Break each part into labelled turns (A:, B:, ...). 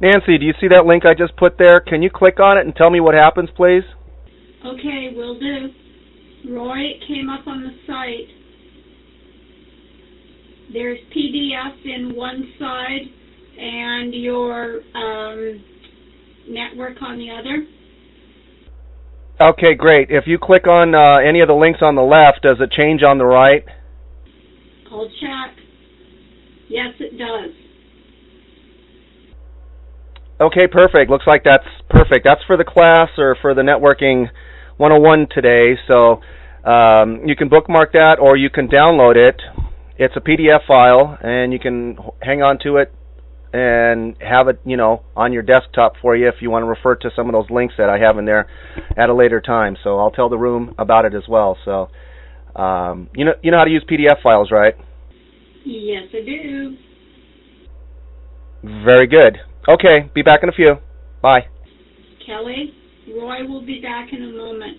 A: Nancy, do you see that link I just put there? Can you click on it and tell me what happens, please?
B: Okay, will do. Roy, it came up on the site. There's PDF in one side and your um, network on the other.
A: Okay, great. If you click on uh, any of the links on the left, does it change on the right?
B: I'll check. Yes, it does.
A: Okay, perfect. Looks like that's perfect. That's for the class or for the networking 101 today. So um, you can bookmark that or you can download it. It's a PDF file and you can hang on to it and have it, you know, on your desktop for you if you want to refer to some of those links that I have in there at a later time. So I'll tell the room about it as well. So um, you know, you know how to use PDF files, right?
B: Yes, I do.
A: Very good. Okay, be back in a few. Bye.
B: Kelly, Roy will be back in a moment.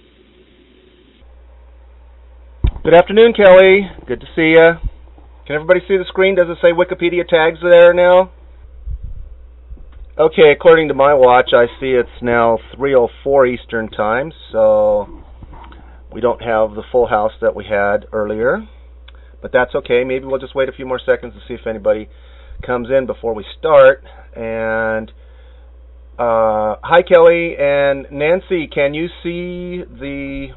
A: Good afternoon, Kelly. Good to see you. Can everybody see the screen? Does it say Wikipedia tags there now? Okay, according to my watch, I see it's now 3:04 Eastern Time, so we don't have the full house that we had earlier. But that's okay. Maybe we'll just wait a few more seconds to see if anybody comes in before we start. And uh, hi, Kelly and Nancy. Can you see the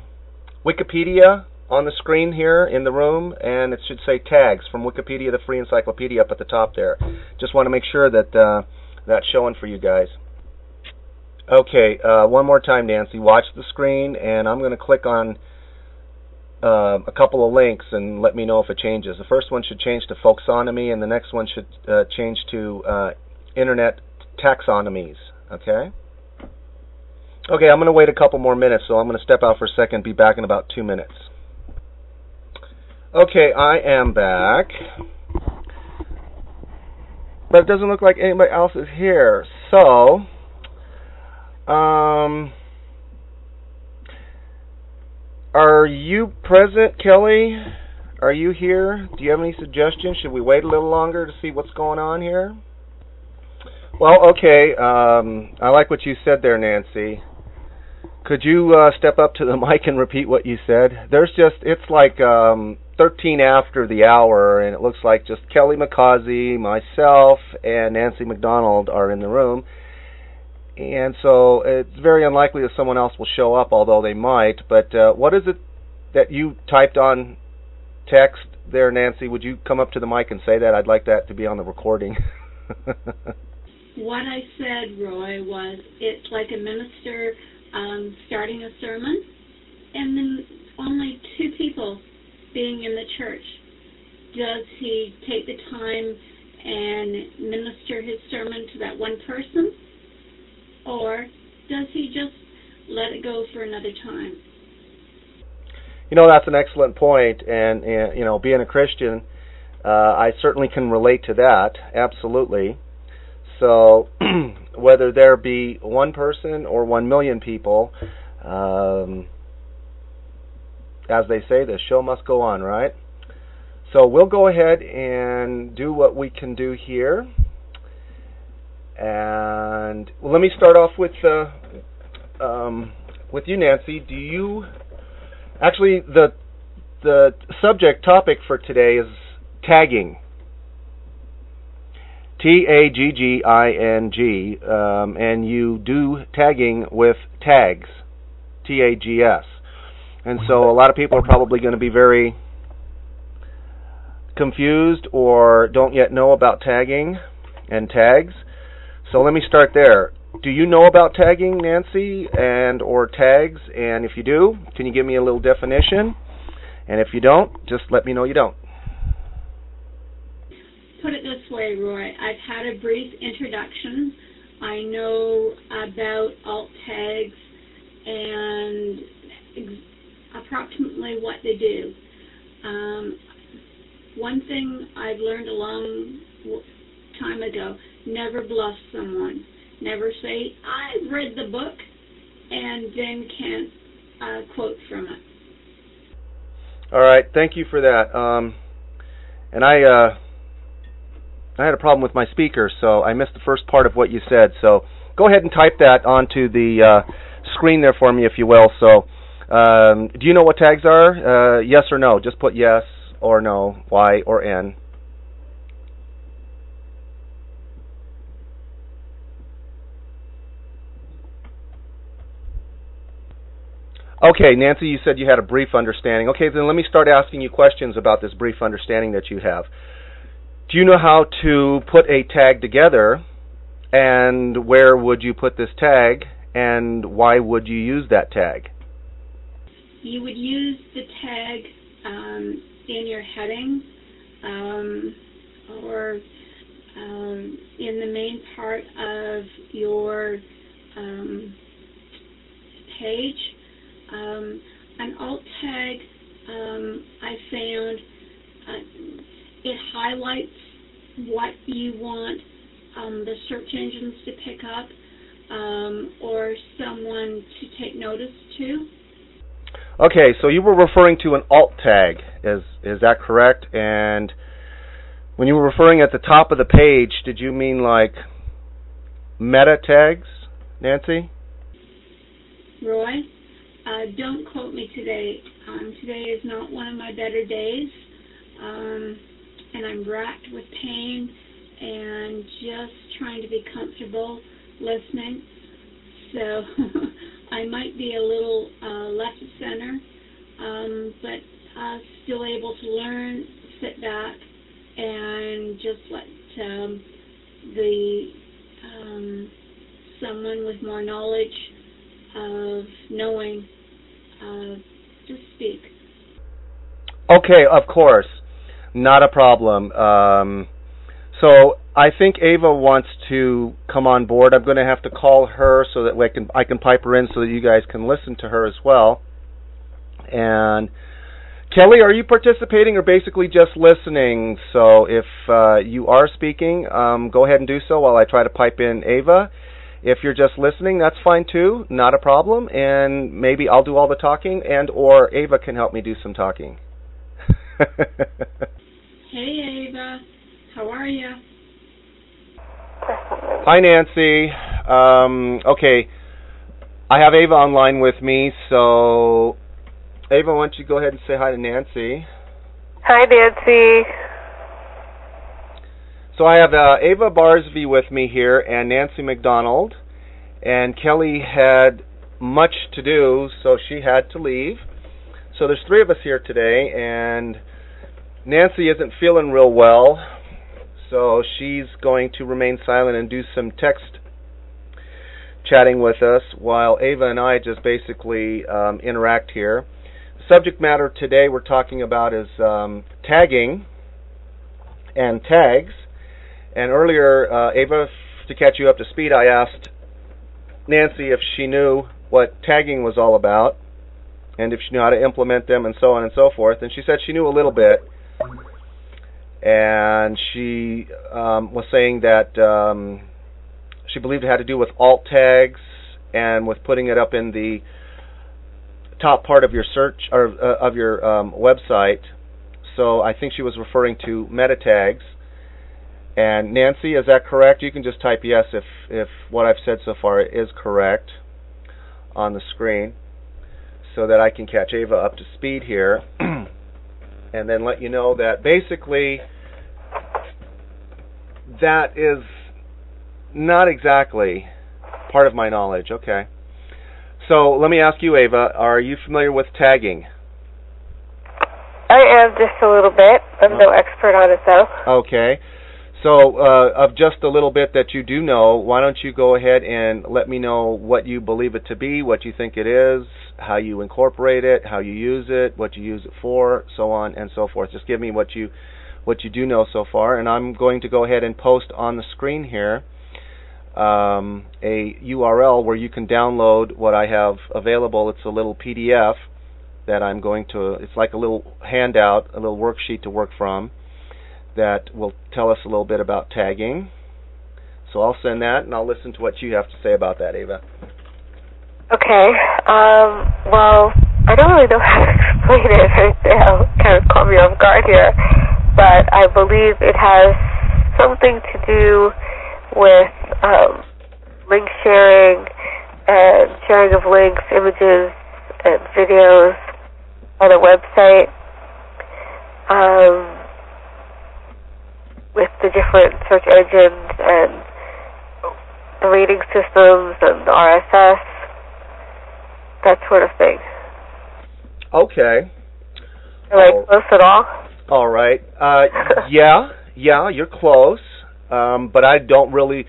A: Wikipedia on the screen here in the room? And it should say tags from Wikipedia, the free encyclopedia, up at the top there. Just want to make sure that uh, that's showing for you guys. Okay, uh, one more time, Nancy. Watch the screen, and I'm going to click on uh, a couple of links and let me know if it changes. The first one should change to folksonomy, and the next one should uh, change to uh, internet taxonomies. Okay. Okay, I'm going to wait a couple more minutes, so I'm going to step out for a second. Be back in about two minutes. Okay, I am back, but it doesn't look like anybody else is here. So, um. Are you present, Kelly? Are you here? Do you have any suggestions? Should we wait a little longer to see what's going on here? Well, okay. Um, I like what you said there, Nancy. Could you uh, step up to the mic and repeat what you said? There's just, it's like um, 13 after the hour, and it looks like just Kelly McCausey, myself, and Nancy McDonald are in the room and so it's very unlikely that someone else will show up, although they might. But uh, what is it that you typed on text there, Nancy? Would you come up to the mic and say that? I'd like that to be on the recording.
B: what I said, Roy, was it's like a minister um, starting a sermon, and then only two people being in the church. Does he take the time and minister his sermon to that one person? Or does he just let it go for another time?
A: You know, that's an excellent point, and, and you know, being a Christian, uh, I certainly can relate to that. Absolutely. So, whether there be one person or one million people, um, as they say, the show must go on, right? So we'll go ahead and do what we can do here. And well, let me start off with uh, um, with you, Nancy. Do you actually the the subject topic for today is tagging. T A G G I N G, um, and you do tagging with tags, T A G S. And so a lot of people are probably going to be very confused or don't yet know about tagging and tags. So let me start there. Do you know about tagging, Nancy, and or tags? And if you do, can you give me a little definition? And if you don't, just let me know you don't.
B: Put it this way, Roy. I've had a brief introduction. I know about alt tags and ex- approximately what they do. Um, one thing I've learned a long time ago never bluff someone. Never say, I've read the book, and then can't uh, quote from it.
A: All right, thank you for that. Um, and I, uh, I had a problem with my speaker, so I missed the first part of what you said. So go ahead and type that onto the uh, screen there for me, if you will. So, um, do you know what tags are? Uh, yes or no? Just put yes or no, Y or N. Okay, Nancy, you said you had a brief understanding. Okay, then let me start asking you questions about this brief understanding that you have. Do you know how to put a tag together? And where would you put this tag? And why would you use that tag?
B: You would use the tag um, in your heading um, or um, in the main part of your um, page um, an alt tag um, I found uh, it highlights what you want um, the search engines to pick up um, or someone to take notice to.
A: Okay, so you were referring to an alt tag, is is that correct? And when you were referring at the top of the page, did you mean like meta tags, Nancy?
B: Roy? Uh, don't quote me today. Um, today is not one of my better days, um, and I'm racked with pain and just trying to be comfortable listening. So I might be a little uh, left of center, um, but uh, still able to learn, sit back, and just let um, the um, someone with more knowledge of knowing uh, to speak.
A: Okay, of course, not a problem. Um, so I think Ava wants to come on board. I'm going to have to call her so that we can I can pipe her in so that you guys can listen to her as well. And Kelly, are you participating or basically just listening? So if uh, you are speaking, um, go ahead and do so while I try to pipe in Ava. If you're just listening, that's fine too, not a problem. And maybe I'll do all the talking, and or Ava can help me do some talking.
B: hey Ava, how are you?
A: Hi Nancy. Um, okay, I have Ava online with me, so Ava, why don't you go ahead and say hi to Nancy?
C: Hi Nancy.
A: So I have uh, Ava Barsby with me here and Nancy McDonald. And Kelly had much to do, so she had to leave. So there's three of us here today, and Nancy isn't feeling real well, so she's going to remain silent and do some text chatting with us while Ava and I just basically um, interact here. The subject matter today we're talking about is um, tagging and tags. And earlier, uh, Ava, to catch you up to speed, I asked Nancy if she knew what tagging was all about and if she knew how to implement them and so on and so forth. And she said she knew a little bit. And she um, was saying that um, she believed it had to do with alt tags and with putting it up in the top part of your search or uh, of your um, website. So I think she was referring to meta tags. And Nancy, is that correct? You can just type yes if, if what I've said so far is correct on the screen so that I can catch Ava up to speed here and then let you know that basically that is not exactly part of my knowledge. Okay. So let me ask you, Ava, are you familiar with tagging?
C: I am just a little bit. I'm no uh-huh. expert on it though.
A: Okay. So, uh, of just a little bit that you do know, why don't you go ahead and let me know what you believe it to be, what you think it is, how you incorporate it, how you use it, what you use it for, so on and so forth. Just give me what you what you do know so far, and I'm going to go ahead and post on the screen here um, a URL where you can download what I have available. It's a little PDF that I'm going to. It's like a little handout, a little worksheet to work from that will tell us a little bit about tagging. So I'll send that, and I'll listen to what you have to say about that, Ava.
C: Okay. Um, well, I don't really know how to explain it. It kind of caught me off guard here, but I believe it has something to do with um, link sharing and sharing of links, images, and videos on a website um, with the different search engines and the rating systems and the RSS, that sort of thing.
A: Okay.
C: Am I
A: Oh.
C: close at all?
A: All right. Uh, yeah, yeah, you're close. Um, but I don't really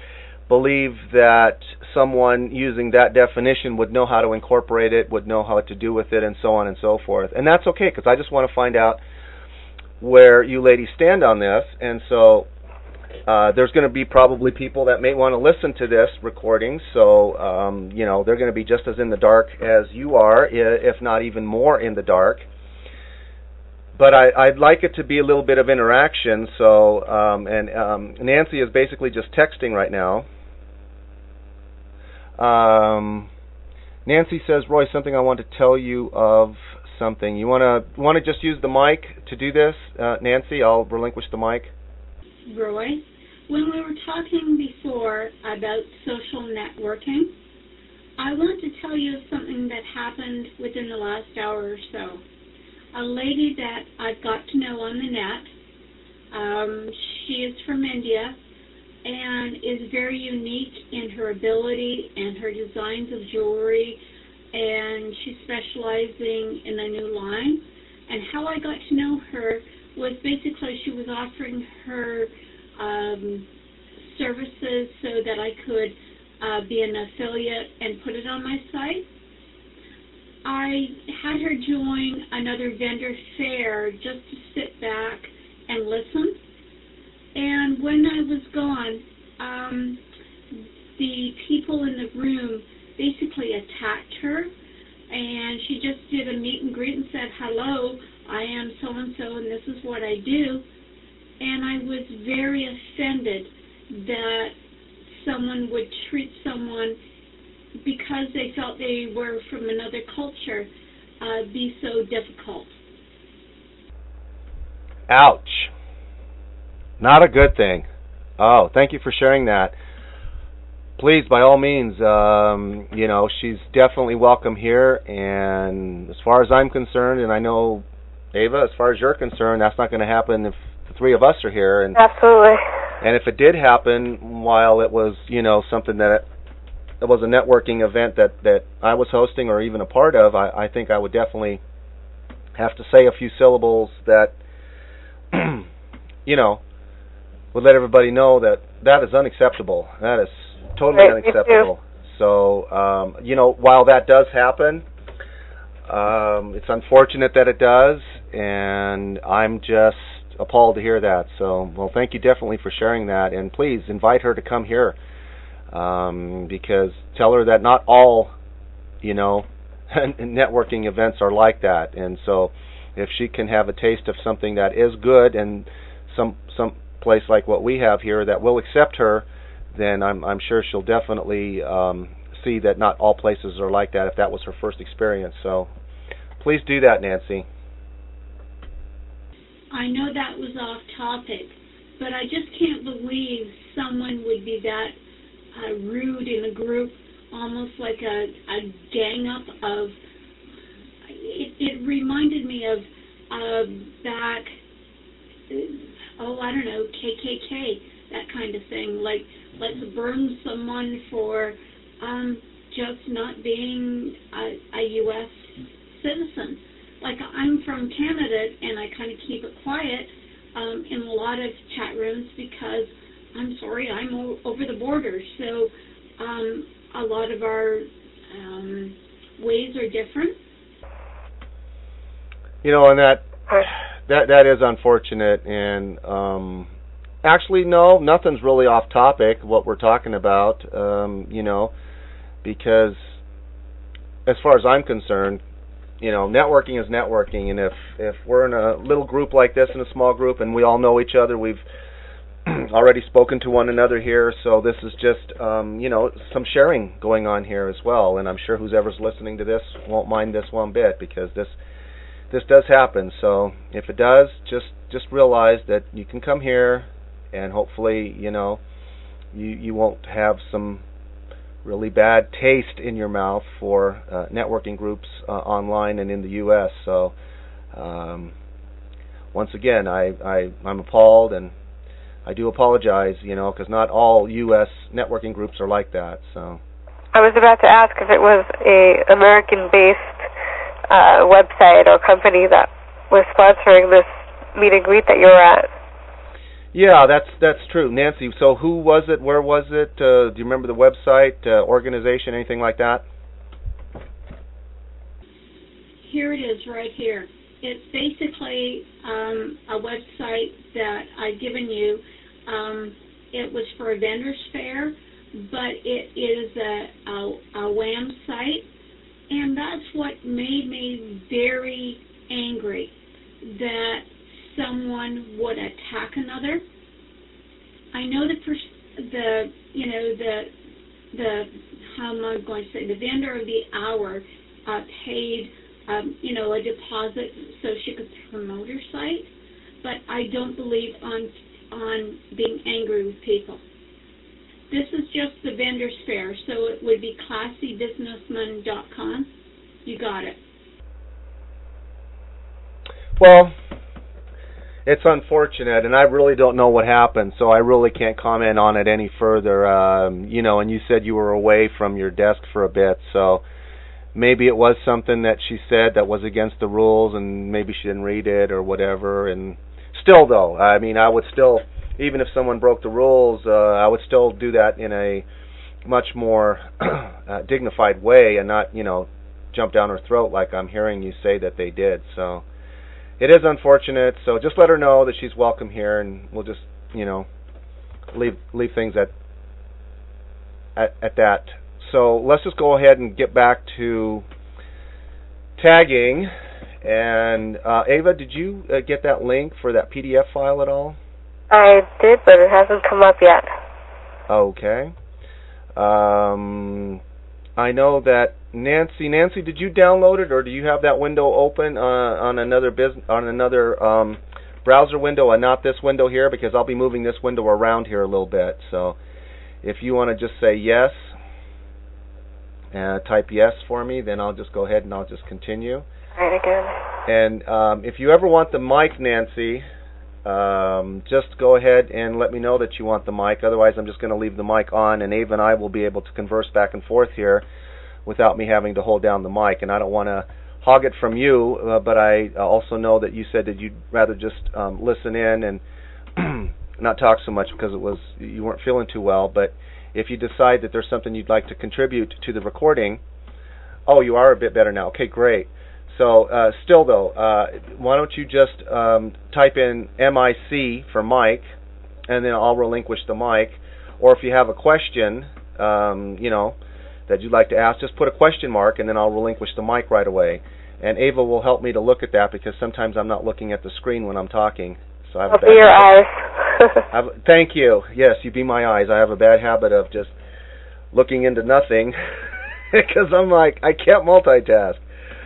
A: believe that someone using that definition would know how to incorporate it, would know how to do with it, and so on and so forth. And that's okay because I just want to find out where you ladies stand on this. And so uh, there's going to be probably people that may want to listen to this recording. So um, you know they're going to be just as in the dark as you are, if not even more in the dark but I, I'd like it to be a little bit of interaction. So, um, and um, Nancy is basically just texting right now. Um, Nancy says, "Roy, something I want to tell you of something. You want to want to just use the mic to do this, uh, Nancy? I'll relinquish the mic."
B: Roy, when we were talking before about social networking, I want to tell you something that happened within the last hour or so. A lady that I've got to know on the net, um, she is from India and is very unique in her ability and her designs of jewelry, and she's specializing in a new line. And how I got to know her was basically she was offering her um, services so that I could uh, be an affiliate and put it on my site. I had her join another vendor fair just to sit back and listen. And when I was gone, um, the people in the room basically attacked her, and she just did a meet and greet and said, "Hello, I am so and so, and this is what I do." And I was very offended that someone would treat someone because they felt they were from another culture uh, be so difficult.
A: Ouch. Not a good thing. Oh, thank you for sharing that. Please, by all means, um, you know, she's definitely welcome here. And as far as I'm concerned, and I know, Ava, as far as you're concerned, that's not going to happen if the three of us are here. And
C: Absolutely.
A: and if it did happen while it was, you know, something that it was a networking event that that I was hosting or even a part of, I, I think I would definitely have to say a few syllables that, you know, would let everybody know that that is unacceptable. That is totally
C: Right,
A: unacceptable. So, um, you know, while that does happen, um, it's unfortunate that it does, and I'm just appalled to hear that. So, well, thank you definitely for sharing that, and please invite her to come here, um, because tell her that not all, you know, networking events are like that, and so if she can have a taste of something that is good and some some place like what we have here that will accept her, then I'm I'm sure she'll definitely um, see that not all places are like that if that was her first experience. So please do that, Nancy.
B: I know that was off topic, but I just can't believe someone would be that uh, rude in a group, almost like a, a gang up of. It, it reminded me of uh, back, oh, I don't know, KKK, that kind of thing. Like, let's burn someone for um, just not being a, a U.S. citizen like I'm from Canada and I kind of keep it quiet um, in a lot of chat rooms because I'm sorry I'm o- over the border. So um, a lot of our um, ways are different.
A: You know, and that that that is unfortunate. And um, actually, no, nothing's really off topic. What we're talking about, um, you know, because as far as I'm concerned, you know, networking is networking, and if if we're in a little group like this, in a small group, and we all know each other, we've already spoken to one another here, so this is just um, you know some sharing going on here as well, and I'm sure whoever's listening to this won't mind this one bit because this this does happen. So if it does, just just realize that you can come here and hopefully, you know, you you won't have some really bad taste in your mouth for uh, networking groups uh, online and in the U.S. So, um, once again, I, I I'm appalled and I do apologize, you know, because not all U.S. networking groups are like that. So.
C: I was about to ask if it was a American-based uh, website or company that was sponsoring this meet and greet that you were at.
A: Yeah, that's that's true, Nancy. So who was it? Where was it? Uh, do you remember the website, uh, organization, anything like that?
B: Here it is, right here. It's basically um, a website that I've given you. Um, it was for a vendors fair, but it is a, a, a WAHM site, and that's what made me very angry that someone would attack another. I know the pers- the you know the the how am I going to say the vendor of the hour uh, paid um, you know a deposit so she could promote her site, but I don't believe on on being angry with people. This is just the vendor's fair, so it would be classybusinessman.com. You got it.
A: Well, it's unfortunate, and I really don't know what happened, so I really can't comment on it any further. Um, you know, and you said you were away from your desk for a bit, so maybe it was something that she said that was against the rules, and maybe she didn't read it or whatever. And still, though, I mean, I would still, even if someone broke the rules, uh, I would still do that in a much more uh, dignified way, and not, you know, jump down her throat like I'm hearing you say that they did. So it is unfortunate. So just let her know that she's welcome here, and we'll just you know leave leave things at at, at that. So let's just go ahead and get back to tagging. And uh, Ava, did you uh, get that link for that PDF file at all?
C: I did, but it hasn't come up yet.
A: Okay. Um, I know that Nancy. Nancy, did you download it, or do you have that window open uh, on another business on another um, browser window, and not this window here? Because I'll be moving this window around here a little bit. So, if you want to just say yes, uh, type yes for me, then I'll just go ahead and I'll just continue.
C: Right again.
A: And um, if you ever want the mic, Nancy, um, just go ahead and let me know that you want the mic. Otherwise, I'm just going to leave the mic on, and Ava and I will be able to converse back and forth here without me having to hold down the mic. And I don't want to hog it from you, uh, but I also know that you said that you'd rather just um, listen in and not talk so much because it was you weren't feeling too well. But if you decide that there's something you'd like to contribute to the recording, oh, you are a bit better now. Okay, great. So uh, still though, uh, why don't you just um, type in MIC for Mike, and then I'll relinquish the mic. Or if you have a question, um, you know, that you'd like to ask, just put a question mark, and then I'll relinquish the mic right away. And Ava will help me to look at that because sometimes I'm not looking at the screen when I'm talking. So I have
C: I'll
A: a bad
C: be your
A: habit.
C: eyes.
A: Have, thank you. Yes, you be my eyes. I have a bad habit of just looking into nothing because I'm like I can't multitask.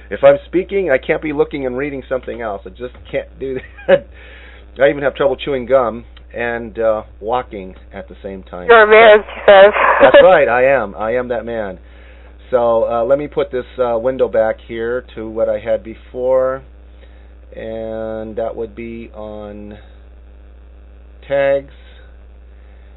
A: If I'm speaking, I can't be looking and reading something else. I just can't do that. I even have trouble chewing gum and uh walking at the same time.
C: You're a man, she says.
A: That's right. I am. I am that man. So uh, let me put this uh, window back here to what I had before, and that would be on tags.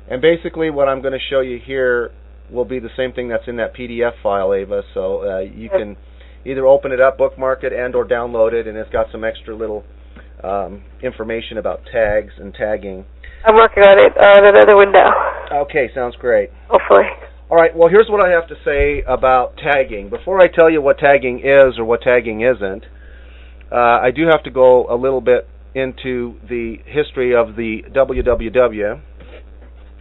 A: And basically, what I'm going to show you here will be the same thing that's in that PDF file, Ava. So uh, you can either open it up, bookmark it, and or download it, and it's got some extra little um, information about tags and tagging.
C: I'm working on it on another window.
A: Okay, sounds great.
C: Hopefully.
A: All right, well, here's what I have to say about tagging. Before I tell you what tagging is or what tagging isn't, uh, I do have to go a little bit into the history of the WWW.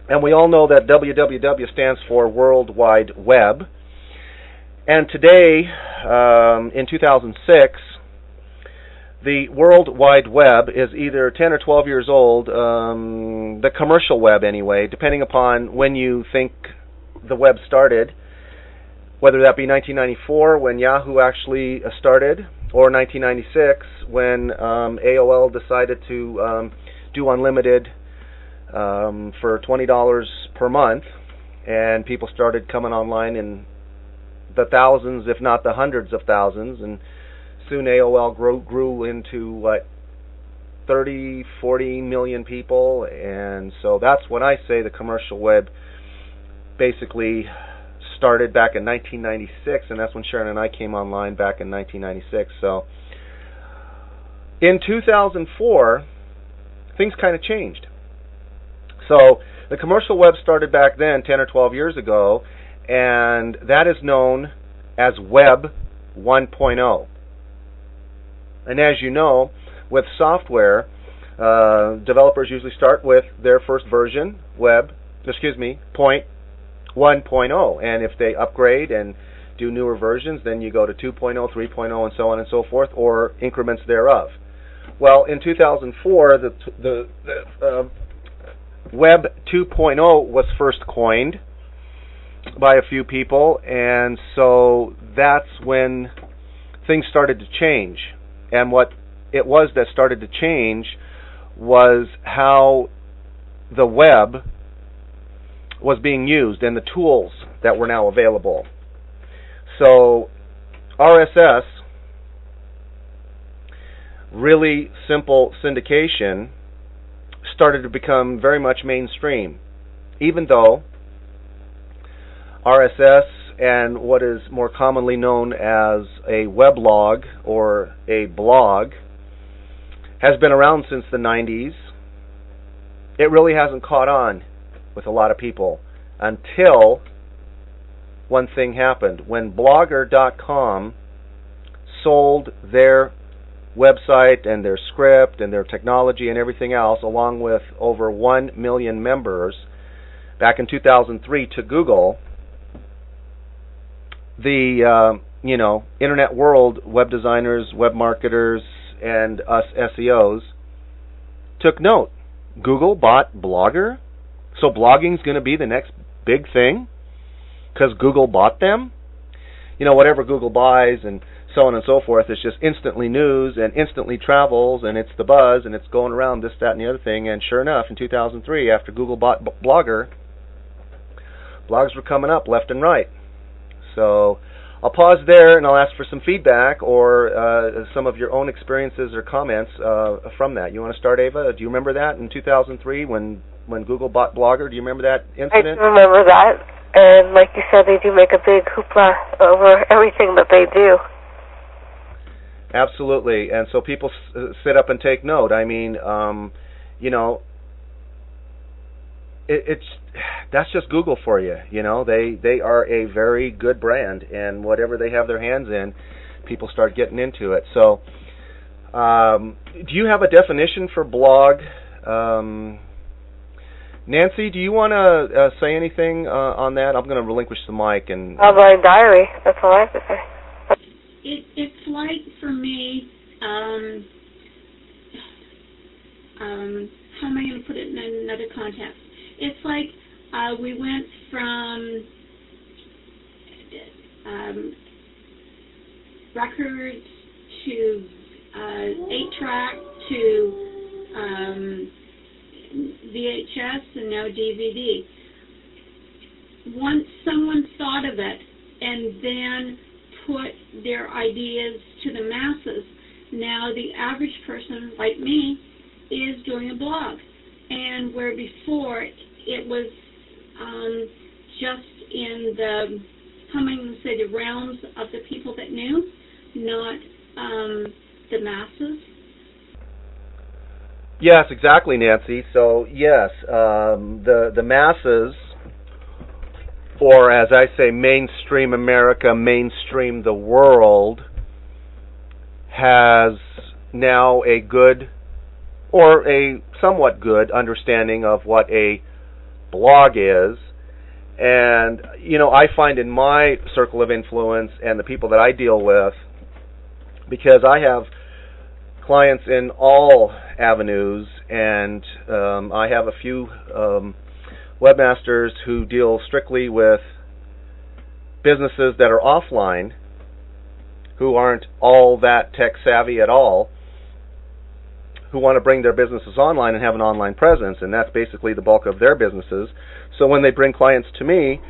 A: And we all know that WWW stands for World Wide Web. And today, um, in 2006, the World Wide Web is either 10 or 12 years old, um, the commercial web anyway, depending upon when you think the web started, whether that be 1994 when Yahoo actually uh, started, or 1996 when um, AOL decided to um, do unlimited um, for twenty dollars per month, and people started coming online in the thousands, if not the hundreds of thousands, and soon AOL grew grew into what 30, 40 million people, and so that's when I say the commercial web basically started back in 1996, and that's when Sharon and I came online back in 1996. So in 2004, things kind of changed. So the commercial web started back then, 10 or 12 years ago, and that is known as Web 1.0. And as you know, with software, uh, developers usually start with their first version, Web, excuse me, point 1.0, and if they upgrade and do newer versions, then you go to 2.0, 3.0, and so on and so forth, or increments thereof. Well, in 2004, the the, uh, Web 2.0 was first coined by a few people, and so that's when things started to change. And what it was that started to change was how the web was being used and the tools that were now available. So RSS, really simple syndication, started to become very much mainstream, even though RSS and what is more commonly known as a weblog or a blog has been around since the 90s. It really hasn't caught on with a lot of people until one thing happened. When Blogger.com sold their website and their script and their technology and everything else, along with over 1 million members, back in 2003 to Google, the uh, you know internet world, web designers, web marketers, and us SEOs took note. Google bought Blogger, so blogging's going to be the next big thing because Google bought them. You know, whatever Google buys and so on and so forth, it's just instantly news and instantly travels and it's the buzz and it's going around this, that, and the other thing. And sure enough, in 2003, after Google bought Blogger, blogs were coming up left and right. So I'll pause there and I'll ask for some feedback or uh, some of your own experiences or comments uh, from that. You want to start, Ava? Do you remember that in 2003 when when Google bought Blogger? Do you remember that incident?
C: I remember that. And like you said, they do make a big hoopla over everything that they do.
A: Absolutely, and so people s- sit up and take note. I mean, um, you know, it, it's that's just Google for you. You know, they they are a very good brand, and whatever they have their hands in, people start getting into it. So, um, do you have a definition for blog? Um, Nancy, do you want to uh, say anything uh, on that? I'm going to relinquish the mic and.
C: Online diary. That's all I have to say.
B: It, it's like for me. Um, um, how am I going to put it in another context? It's like uh, we went from um, records to uh, eight track to um, VHS and now DVD. Once someone thought of it and then put their ideas to the masses, now the average person like me is doing a blog. And where before it was um, just in the, to say, the realms of the people that knew, not um, the masses.
A: Yes, exactly, Nancy. So yes, um, the the masses, or as I say, mainstream America, mainstream the world, has now a good or a somewhat good understanding of what a blog is. And, you know, I find in my circle of influence and the people that I deal with, because I have clients in all avenues, and um, I have a few um, webmasters who deal strictly with businesses that are offline, who aren't all that tech savvy at all. Who want to bring their businesses online and have an online presence, and that's basically the bulk of their businesses. So when they bring clients to me,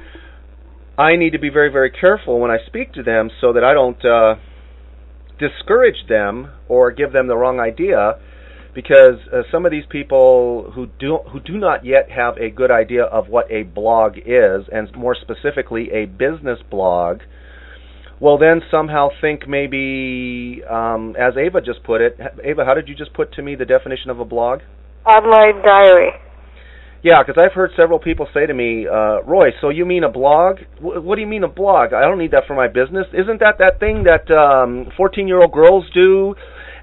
A: I need to be very, very careful when I speak to them so that I don't uh, discourage them or give them the wrong idea because uh, some of these people who do who do not yet have a good idea of what a blog is and more specifically a business blog will then somehow think maybe um, as Ava just put it Ava how did you just put to me the definition of a blog
C: online diary
A: yeah, because I've heard several people say to me, uh, Roy, so you mean a blog? W- what do you mean a blog? I don't need that for my business. Isn't that that thing that um, 14-year-old girls do?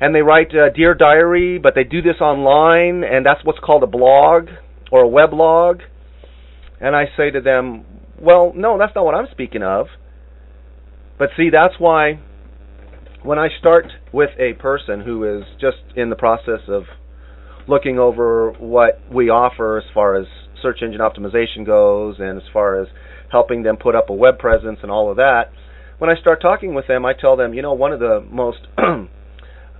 A: And they write uh, Dear Diary, but they do this online, and that's what's called a blog or a weblog. And I say to them, well, no, that's not what I'm speaking of. But see, that's why when I start with a person who is just in the process of looking over what we offer as far as search engine optimization goes and as far as helping them put up a web presence and all of that, when I start talking with them, I tell them, you know, one of the most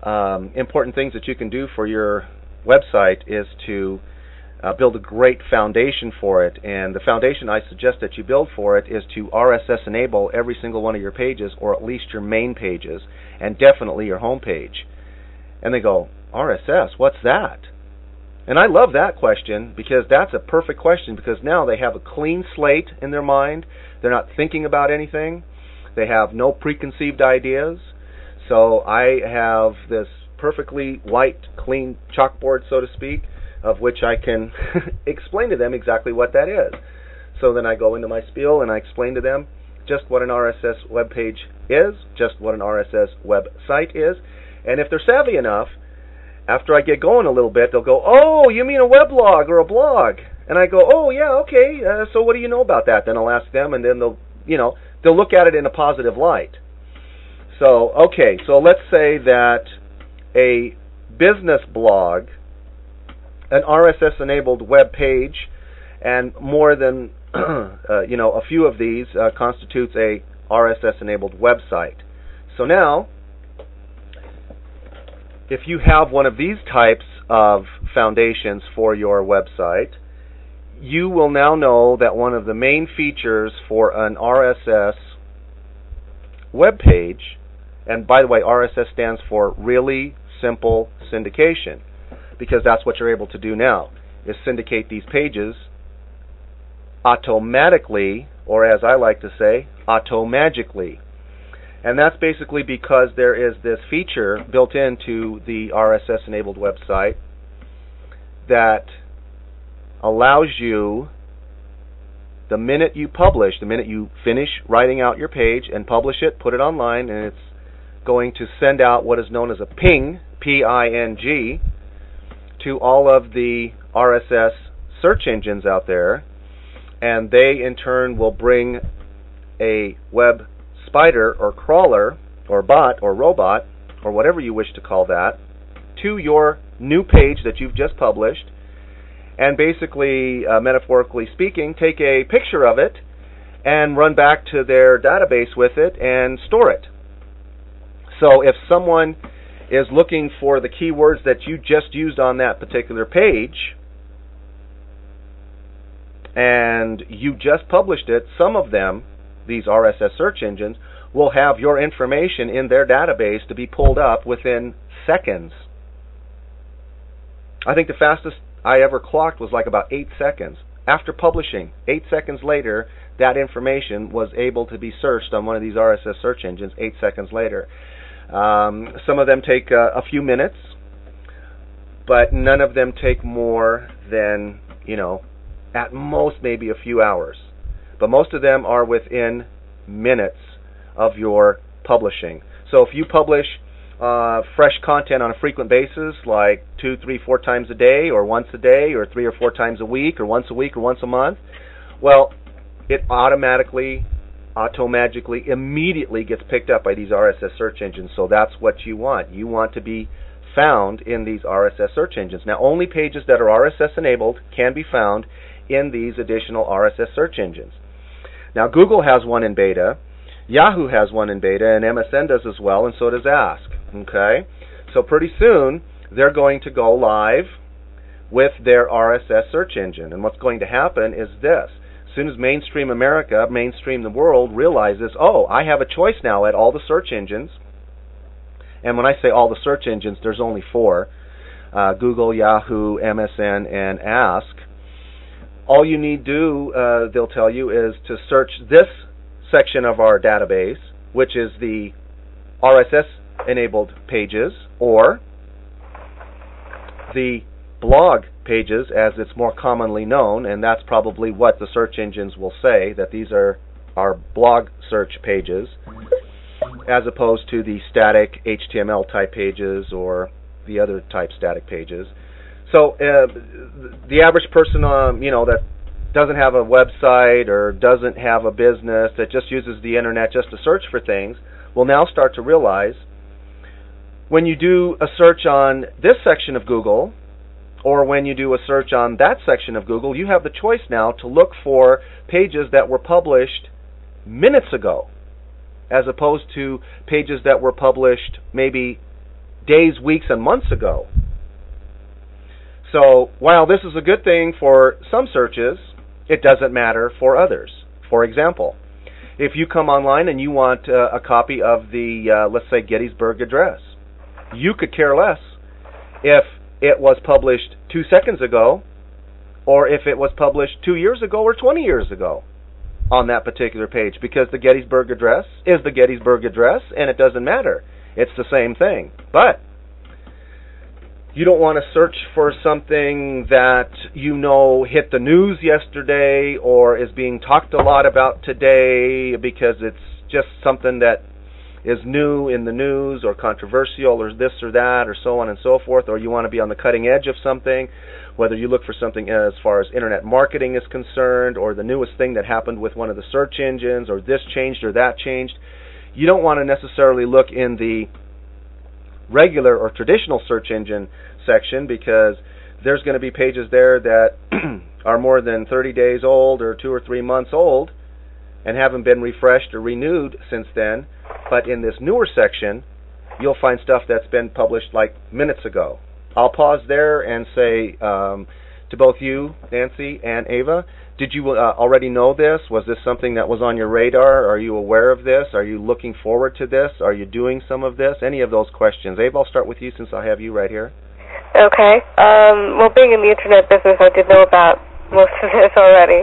A: um, important things that you can do for your website is to uh, build a great foundation for it. And the foundation I suggest that you build for it is to RSS enable every single one of your pages, or at least your main pages, and definitely your home page. And they go, RSS, what's that? And I love that question because that's a perfect question because now they have a clean slate in their mind. They're not thinking about anything. They have no preconceived ideas. So I have this perfectly white, clean chalkboard, so to speak, of which I can explain to them exactly what that is. So then I go into my spiel and I explain to them just what an RSS web page is, just what an RSS website is, and if they're savvy enough, after I get going a little bit, they'll go, "Oh, you mean a weblog or a blog?" And I go, "Oh, yeah, okay. Uh, so what do you know about that?" Then I'll ask them, and then they'll, you know, they'll look at it in a positive light. So, okay, so let's say that a business blog, an RSS-enabled web page, and more than, uh, you know, a few of these uh, constitutes a RSS-enabled website. So now if you have one of these types of foundations for your website, you will now know that one of the main features for an RSS web page, and by the way, RSS stands for Really Simple Syndication, because that's what you're able to do now, is syndicate these pages automatically, or as I like to say, automagically. And that's basically because there is this feature built into the RSS enabled website that allows you the minute you publish, the minute you finish writing out your page and publish it, put it online, and it's going to send out what is known as a ping, P I N G, to all of the RSS search engines out there, and they in turn will bring a web spider or crawler or bot or robot or whatever you wish to call that to your new page that you've just published and basically, uh, metaphorically speaking, take a picture of it and run back to their database with it and store it. So if someone is looking for the keywords that you just used on that particular page and you just published it, some of them these RSS search engines will have your information in their database to be pulled up within seconds. I think the fastest I ever clocked was like about eight seconds. After publishing, eight seconds later, that information was able to be searched on one of these RSS search engines eight seconds later. Um, some of them take uh, a few minutes, but none of them take more than, you know, at most maybe a few hours but most of them are within minutes of your publishing. So if you publish uh, fresh content on a frequent basis, like two, three, four times a day, or once a day, or three or four times a week, or once a week, or once a month, well, it automatically, automagically, immediately gets picked up by these RSS search engines. So that's what you want. You want to be found in these RSS search engines. Now, only pages that are RSS enabled can be found in these additional RSS search engines. Now, Google has one in beta, Yahoo has one in beta, and MSN does as well, and so does Ask. Okay? So pretty soon, they're going to go live with their RSS search engine. And what's going to happen is this. As soon as mainstream America, mainstream the world realizes, oh, I have a choice now at all the search engines. And when I say all the search engines, there's only four. Uh, Google, Yahoo, MSN, and Ask. All you need to do, uh, they'll tell you, is to search this section of our database, which is the RSS enabled pages, or the blog pages as it's more commonly known, and that's probably what the search engines will say, that these are our blog search pages, as opposed to the static HTML type pages or the other type static pages. So uh, the average person, um, you know, that doesn't have a website or doesn't have a business that just uses the internet just to search for things will now start to realize when you do a search on this section of Google or when you do a search on that section of Google, you have the choice now to look for pages that were published minutes ago as opposed to pages that were published maybe days, weeks, and months ago. So while this is a good thing for some searches, it doesn't matter for others. For example, if you come online and you want uh, a copy of the, uh, let's say, Gettysburg Address, you could care less if it was published two seconds ago or if it was published two years ago or 20 years ago on that particular page because the Gettysburg Address is the Gettysburg Address and it doesn't matter. It's the same thing. But you don't want to search for something that you know hit the news yesterday or is being talked a lot about today because it's just something that is new in the news or controversial or this or that or so on and so forth, or you want to be on the cutting edge of something, whether you look for something as far as internet marketing is concerned or the newest thing that happened with one of the search engines or this changed or that changed, you don't want to necessarily look in the regular or traditional search engine section because there's going to be pages there that are more than 30 days old or two or three months old and haven't been refreshed or renewed since then but in this newer section, you'll find stuff that's been published like minutes ago. I'll pause there and say um, to both you, Nancy and Ava, did you uh, already know this? Was this something that was on your radar? Are you aware of this? Are you looking forward to this? Are you doing some of this? Any of those questions. Ava, I'll start with you since I have you right here.
C: Okay. Um, well, being in the internet business, I did know about most of this already.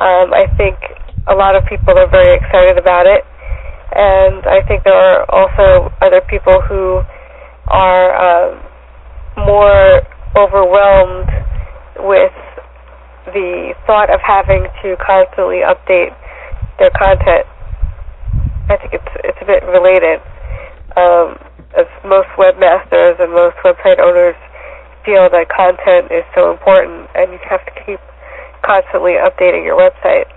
C: Um, I think a lot of people are very excited about it and I think there are also other people who are um, more overwhelmed with the thought of having to constantly update their content. I think it's it's a bit related. Um, as most webmasters and most website owners feel that content is so important, and you have to keep constantly updating your website.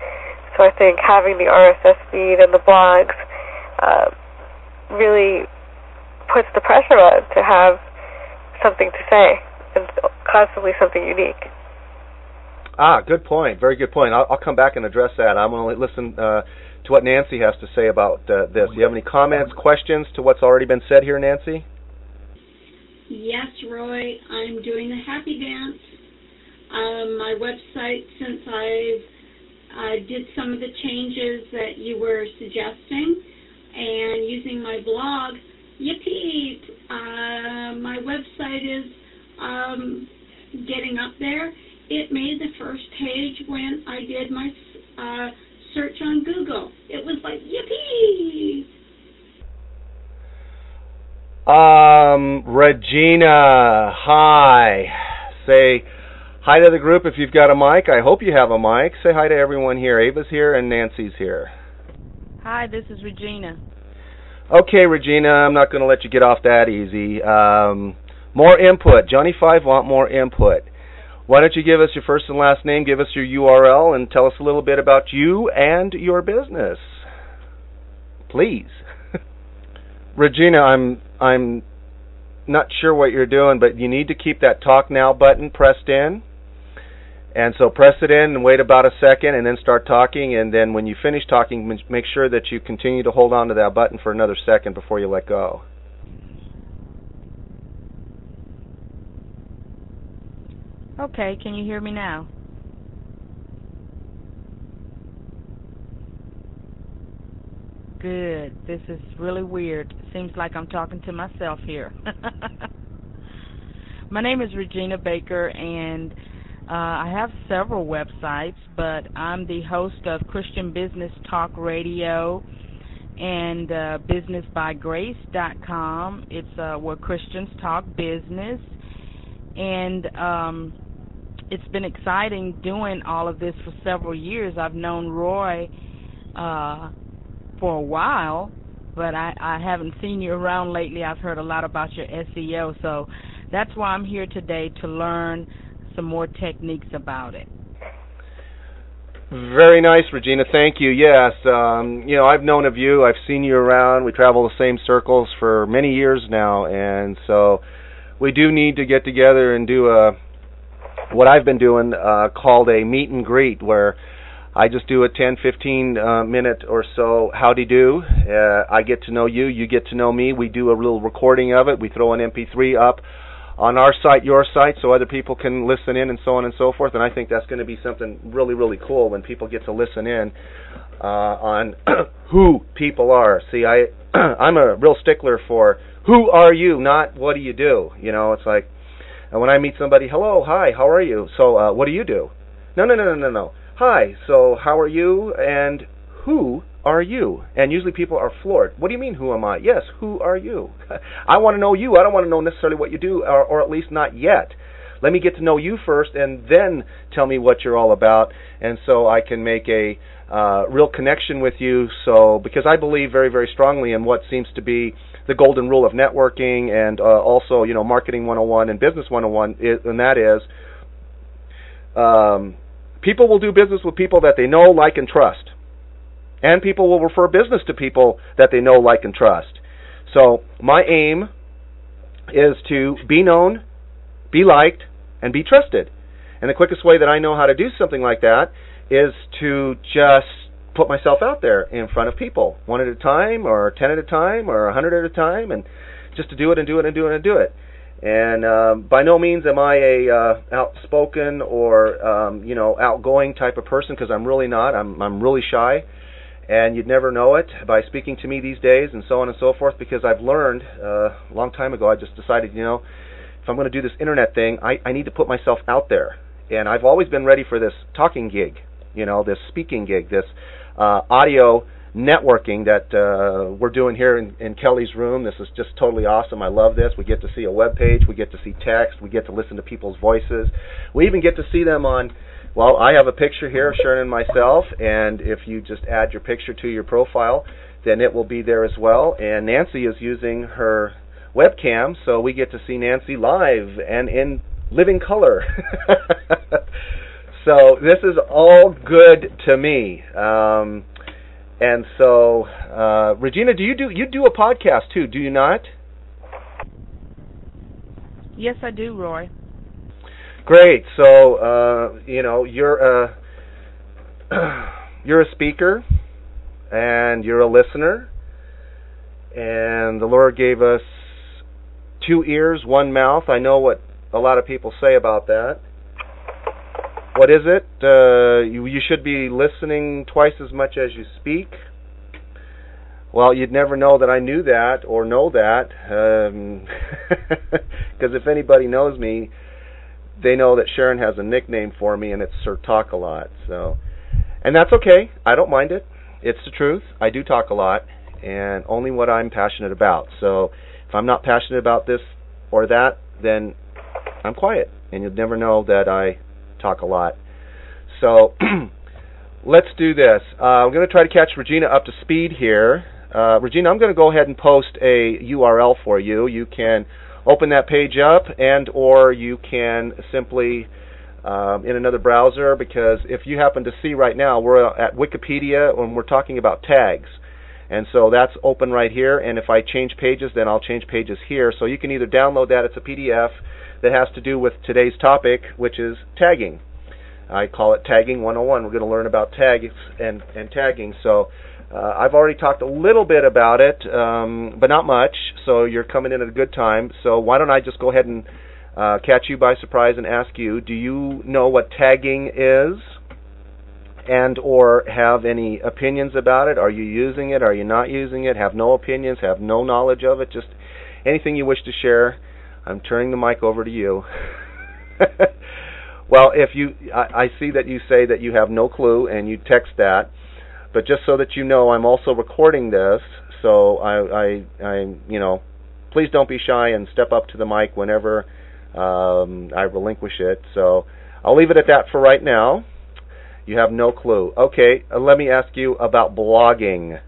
C: So I think having the RSS feed and the blogs uh, really puts the pressure on to have something to say and constantly something unique.
A: Ah, good point. Very good point. I'll, I'll come back and address that. I'm going to listen uh, to what Nancy has to say about uh, this. Do you have any comments, questions to what's already been said here, Nancy?
B: Yes, Roy. I'm doing the happy dance. Um, my website, since I uh, did some of the changes that you were suggesting, and using my blog, yippee! Uh, my website is um, getting up there. It made the first page when I did my uh, search on Google. It was like yippee!
A: Um, Regina, hi. Say hi to the group if you've got a mic. I hope you have a mic. Say hi to everyone here. Ava's here and Nancy's here.
D: Hi, this is Regina.
A: Okay, Regina, I'm not going to let you get off that easy. Um, more input. Johnny Five want more input. Why don't you give us your first and last name, give us your URL, and tell us a little bit about you and your business, please. Regina, I'm I'm not sure what you're doing, but you need to keep that talk now button pressed in. And so press it in and wait about a second and then start talking. And then when you finish talking, make sure that you continue to hold on to that button for another second before you let go.
D: Okay, can you hear me now? Good. This is really weird. Seems like I'm talking to myself here. My name is Regina Baker, and uh, I have several websites, but I'm the host of Christian Business Talk Radio and uh, BusinessByGrace.com. It's uh, where Christians talk business, and um, it's been exciting doing all of this for several years. I've known Roy uh, for a while, but I, I haven't seen you around lately. I've heard a lot about your SEO, so that's why I'm here today to learn some more techniques about it.
A: Very nice, Regina. Thank you. Yes, um, you know I've known of you. I've seen you around. We travel the same circles for many years now, and so we do need to get together and do a what I've been doing uh, called a meet and greet, where I just do a 10, 15 uh, minute or so howdy do. Uh, I get to know you, you get to know me. We do a little recording of it. We throw an MP3 up on our site, your site, so other people can listen in and so on and so forth. And I think that's going to be something really, really cool when people get to listen in uh, on who people are. See, I I'm a real stickler for who are you, not what do you do. You know, it's like when I meet somebody, hello, hi, how are you? So, uh, what do you do? No, no, no, no, no, no. Hi, so how are you? And who are you? And usually people are floored. What do you mean, who am I? Yes, who are you? I want to know you. I don't want to know necessarily what you do, or, or at least not yet. Let me get to know you first, and then tell me what you're all about, and so I can make a uh, real connection with you. So, because I believe very, very strongly in what seems to be the golden rule of networking, and uh, also, you know, marketing 101 and business 101, is, and that is, um, people will do business with people that they know, like, and trust. And people will refer business to people that they know, like, and trust. So my aim is to be known, be liked, and be trusted. And the quickest way that I know how to do something like that is to just put myself out there in front of people, one at a time, or ten at a time, or a hundred at a time, and just to do it and do it and do it and do it. And uh, by no means am I a uh, outspoken or um, you know outgoing type of person because I'm really not. I'm I'm really shy and you'd never know it by speaking to me these days and so on and so forth because I've learned uh, a long time ago I just decided you know if I'm going to do this internet thing I, I need to put myself out there. And I've always been ready for this talking gig you know this speaking gig this uh, audio networking that uh, we're doing here in, in Kelly's room. This is just totally awesome. I love this. We get to see a web page. We get to see text. We get to listen to people's voices. We even get to see them on well, I have a picture here of Sharon and myself, and if you just add your picture to your profile, then it will be there as well. And Nancy is using her webcam, so we get to see Nancy live and in living color. so this is all good to me. Um, and so, uh, Regina, do you do you do a podcast too? Do you not?
D: Yes, I do, Roy.
A: Great. So uh, you know you're a you're a speaker, and you're a listener, and the Lord gave us two ears, one mouth. I know what a lot of people say about that. What is it? Uh, you, you should be listening twice as much as you speak. Well, you'd never know that I knew that or know that, because um, if anybody knows me, they know that Sharon has a nickname for me, and it's Sir Talk a Lot. So, and that's okay. I don't mind it. It's the truth. I do talk a lot, and only what I'm passionate about. So, if I'm not passionate about this or that, then I'm quiet, and you'll never know that I talk a lot. So, let's do this. Uh, I'm going to try to catch Regina up to speed here. Uh, Regina, I'm going to go ahead and post a URL for you. You can open that page up and or you can simply um, in another browser because if you happen to see right now we're at Wikipedia when we're talking about tags. And so that's open right here and if I change pages then I'll change pages here. So you can either download that it's a PDF that has to do with today's topic which is tagging. I call it tagging 101 we're going to learn about tags and, and tagging. So uh, I've already talked a little bit about it, um, but not much. So you're coming in at a good time. So why don't I just go ahead and uh, catch you by surprise and ask you, do you know what tagging is? And or have any opinions about it? Are you using it? Are you not using it? Have no opinions? Have no knowledge of it? Just anything you wish to share. I'm turning the mic over to you. well, if you, I, I see that you say that you have no clue and you text that, but just so that you know, I'm also recording this, so I, I, I, you know, please don't be shy and step up to the mic whenever um, I relinquish it. So I'll leave it at that for right now. You have no clue. Okay, uh, let me ask you about blogging.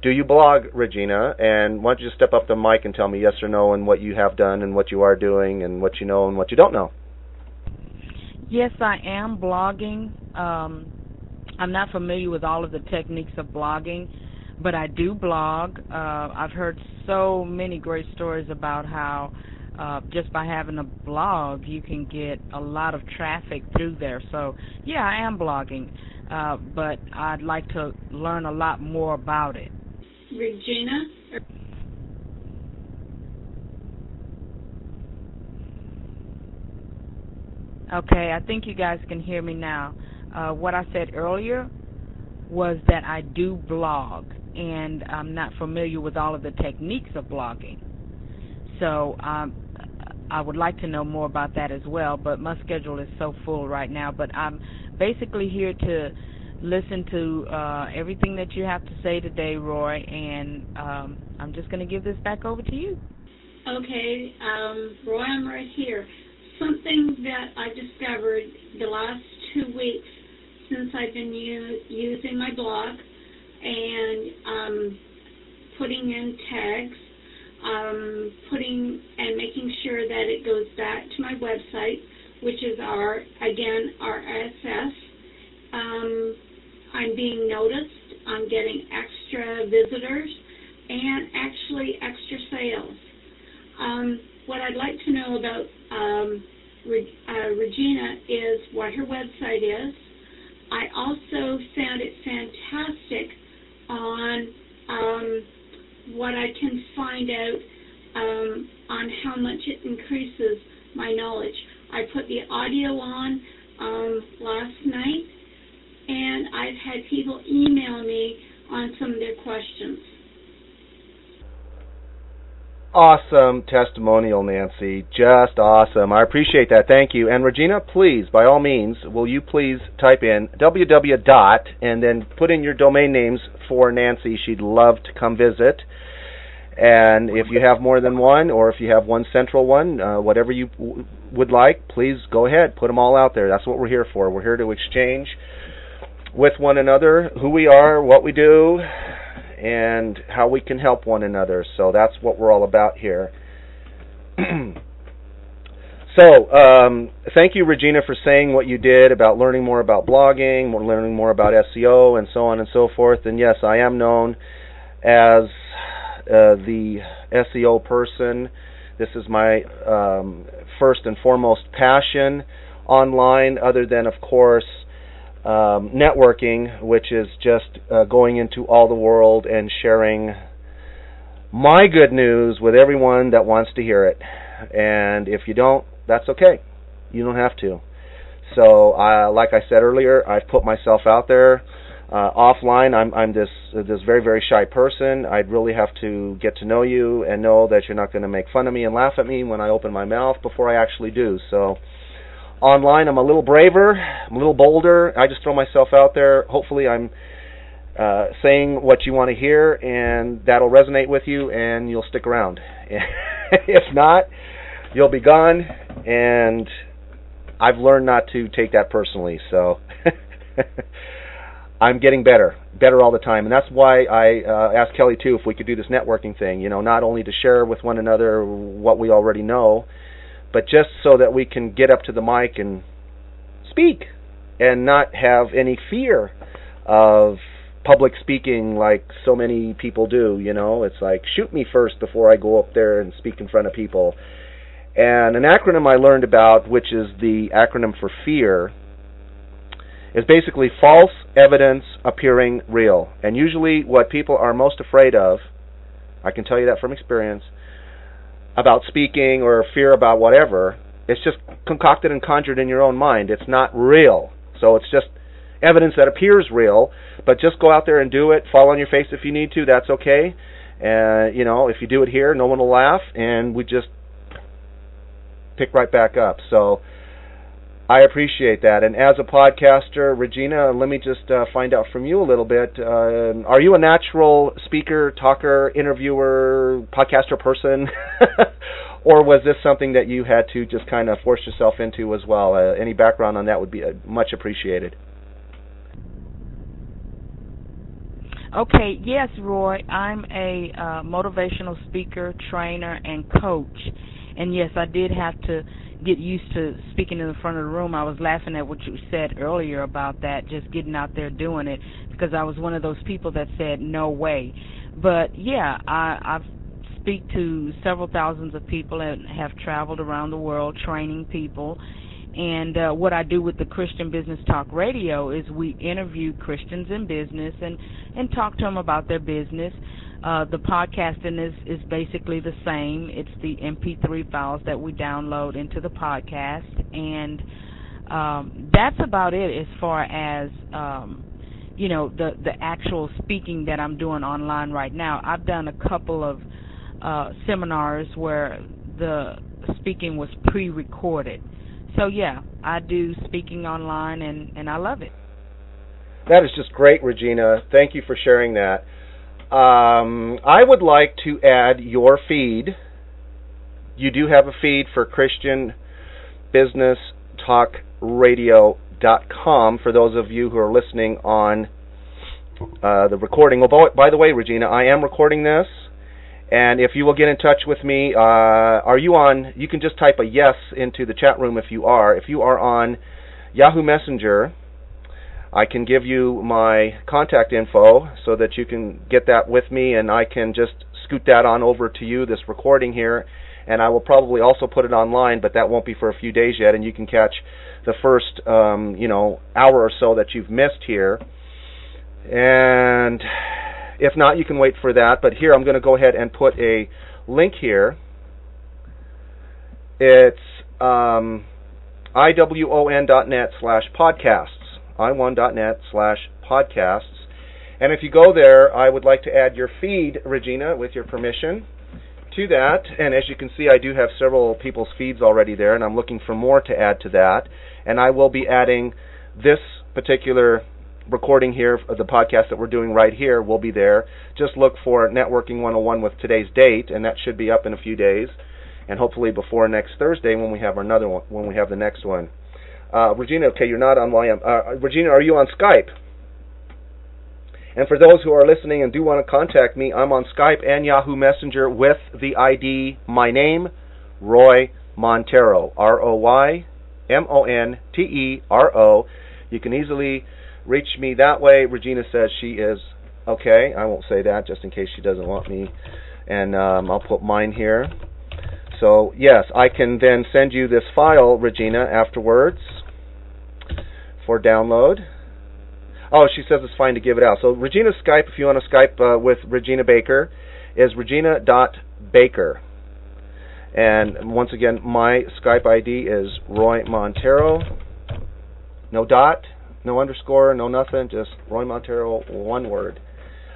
A: Do you blog, Regina? And why don't you step up the mic and tell me yes or no and what you have done and what you are doing and what you know and what you don't know?
D: Yes, I am blogging. Um, I'm not familiar with all of the techniques of blogging, but I do blog. Uh, I've heard so many great stories about how uh, just by having a blog, you can get a lot of traffic through there. So, yeah, I am blogging, uh, but I'd like to learn a lot more about it.
B: Regina?
D: Okay, I think you guys can hear me now. Uh, what I said earlier was that I do blog, and I'm not familiar with all of the techniques of blogging. So um, I would like to know more about that as well, but my schedule is so full right now. But I'm basically here to listen to uh, everything that you have to say today, Roy, and um, I'm just going to give this back over to you.
B: Okay, um, Roy, I'm right here. Something that I discovered the last two weeks since I've been u- using my blog and um, putting in tags um, putting and making sure that it goes back to my website, which is our again RSS. Um, I'm being noticed. I'm getting extra visitors and actually extra sales. Um, what I'd like to know about um, Re- uh, Regina is what her website is. I also found it fantastic on um, what I can find out um, on how much it increases my knowledge. I put the audio on um, last night, and I've had people email me on some of their questions.
A: Awesome testimonial, Nancy. Just awesome. I appreciate that. Thank you. And Regina, please, by all means, will you please type in www dot and then put in your domain names for Nancy. She'd love to come visit. And if you have more than one, or if you have one central one, uh, whatever you w- would like, please go ahead. Put them all out there. That's what we're here for. We're here to exchange with one another who we are, what we do, and how we can help one another. So that's what we're all about here. so, um, thank you, Regina, for saying what you did about learning more about blogging, more learning more about SEO, and so on and so forth. And yes, I am known as uh, the SEO person. This is my um, first and foremost passion online, other than, of course, um, networking, which is just uh, going into all the world and sharing my good news with everyone that wants to hear it. And if you don't, that's okay. You don't have to. So, uh, like I said earlier, I've put myself out there. Uh, offline, I'm I'm this this very very shy person. I'd really have to get to know you and know that you're not going to make fun of me and laugh at me when I open my mouth before I actually do. So, online, I'm a little braver, I'm a little bolder. I just throw myself out there. Hopefully, I'm uh, saying what you want to hear, and that'll resonate with you, and you'll stick around. if not, you'll be gone. And I've learned not to take that personally. So. I'm getting better, better all the time, and that's why I uh, asked Kelly too if we could do this networking thing. You know, not only to share with one another what we already know, but just so that we can get up to the mic and speak, and not have any fear of public speaking like so many people do. You know, it's like shoot me first before I go up there and speak in front of people. And an acronym I learned about, which is the acronym for fear is basically false evidence appearing real. And usually, what people are most afraid of, I can tell you that from experience, about speaking or fear about whatever. It's just concocted and conjured in your own mind. It's not real. So it's just evidence that appears real, but just go out there and do it. Fall on your face if you need to. That's okay. And you know, if you do it here, no one will laugh, and we just pick right back up. So I appreciate that. And as a podcaster, Regina, let me just uh, find out from you a little bit. Uh, are you a natural speaker, talker, interviewer, podcaster person? or was this something that you had to just kind of force yourself into as well? Uh, any background on that would be uh, much appreciated.
D: Okay, yes, Roy. I'm a uh, motivational speaker, trainer, and coach. And yes, I did have to get used to speaking in the front of the room. I was laughing at what you said earlier about that, just getting out there doing it, because I was one of those people that said no way. But yeah, I, I've speak to several thousands of people and have traveled around the world training people and uh, what I do with the Christian Business Talk Radio is we interview Christians in business and and talk to them about their business. Uh, the podcasting is is basically the same. It's the MP3 files that we download into the podcast, and um, that's about it as far as um, you know the the actual speaking that I'm doing online right now. I've done a couple of uh, seminars where the speaking was pre-recorded so yeah, I do speaking online and and I love it.
A: That is just great, Regina. Thank you for sharing that. Um, I would like to add your feed. You do have a feed for Christian Business Talk Radio.com for those of you who are listening on uh, the recording. Well, by the way, Regina, I am recording this. And if you will get in touch with me, uh, are you on? You can just type a yes into the chat room if you are. If you are on Yahoo Messenger, I can give you my contact info so that you can get that with me and I can just scoot that on over to you, this recording here. And I will probably also put it online, but that won't be for a few days yet. And you can catch the first, um, you know, hour or so that you've missed here. And if not, you can wait for that. But here I'm going to go ahead and put a link here. It's um, iwon.net slash podcast i1.net slash podcasts. And if you go there, I would like to add your feed, Regina, with your permission to that. And as you can see, I do have several people's feeds already there, and I'm looking for more to add to that. And I will be adding this particular recording here, the podcast that we're doing right here will be there. Just look for Networking 101 with today's date, and that should be up in a few days, and hopefully before next Thursday when we have another one, when we have the next one. Uh, Regina, okay, you're not on. Uh, Regina, are you on Skype? And for those who are listening and do want to contact me, I'm on Skype and Yahoo Messenger with the ID my name, Roy Montero, R O Y M O N T E R O. You can easily reach me that way. Regina says she is okay. I won't say that just in case she doesn't want me. And um, I'll put mine here. So, yes, I can then send you this file, Regina, afterwards for download. Oh, she says it's fine to give it out. So, Regina's Skype, if you want to Skype uh, with Regina Baker, is regina.baker. And once again, my Skype ID is Roy Montero. No dot, no underscore, no nothing, just Roy Montero, one word.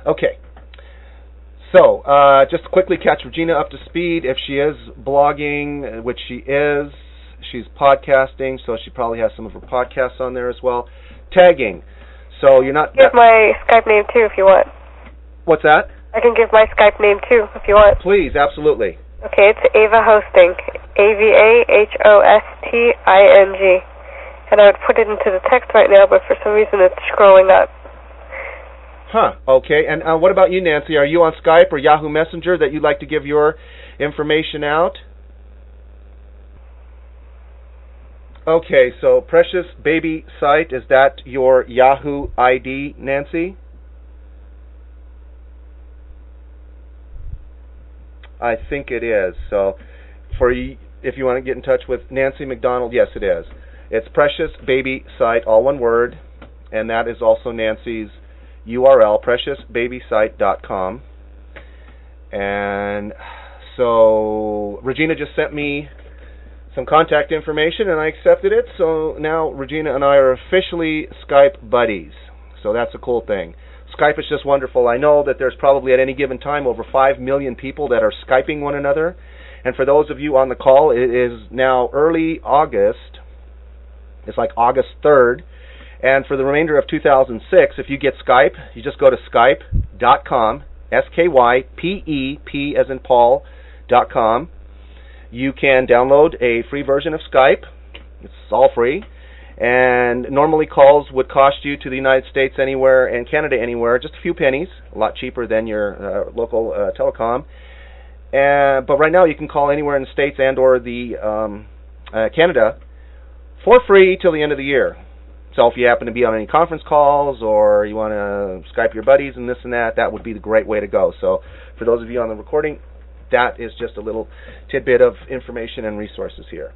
A: Okay. So, uh, just quickly catch Regina up to speed. If she is blogging, which she is, she's podcasting, so she probably has some of her podcasts on there as well. Tagging. So you're not.
C: Give my Skype name too if you want.
A: What's that?
C: I can give my Skype name too if you want.
A: Please, absolutely.
C: Okay, it's Ava Hosting. A V A H O S T I N G and I would put it into the text right now, but for some reason it's scrolling up.
A: Huh. Okay. And uh, what about you, Nancy? Are you on Skype or Yahoo Messenger that you'd like to give your information out? Okay. So, precious baby site is that your Yahoo ID, Nancy? I think it is. So, for if you want to get in touch with Nancy McDonald, yes, it is. It's Precious Baby Site, all one word, and that is also Nancy's URL, preciousbabysite.com. And so Regina just sent me some contact information and I accepted it. So now Regina and I are officially Skype buddies. So that's a cool thing. Skype is just wonderful. I know that there's probably at any given time over 5 million people that are Skyping one another. And for those of you on the call, it is now early August. It's like August 3rd. And for the remainder of 2006, if you get Skype, you just go to skype.com, S-K-Y-P-E, P as in Paul, dot com. You can download a free version of Skype. It's all free. And normally calls would cost you to the United States anywhere and Canada anywhere just a few pennies, a lot cheaper than your uh, local uh, telecom. And, but right now you can call anywhere in the States and or the um, uh, Canada for free till the end of the year. So if you happen to be on any conference calls or you want to Skype your buddies and this and that, that would be the great way to go. So for those of you on the recording, that is just a little tidbit of information and resources here.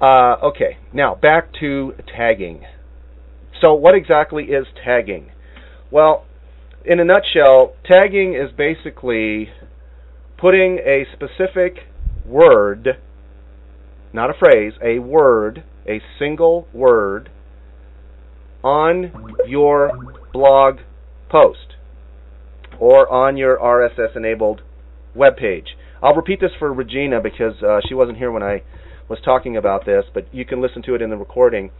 A: Uh, okay, now back to tagging. So what exactly is tagging? Well, in a nutshell, tagging is basically putting a specific word, not a phrase, a word, a single word, on your blog post or on your RSS enabled web page. I'll repeat this for Regina because uh, she wasn't here when I was talking about this, but you can listen to it in the recording.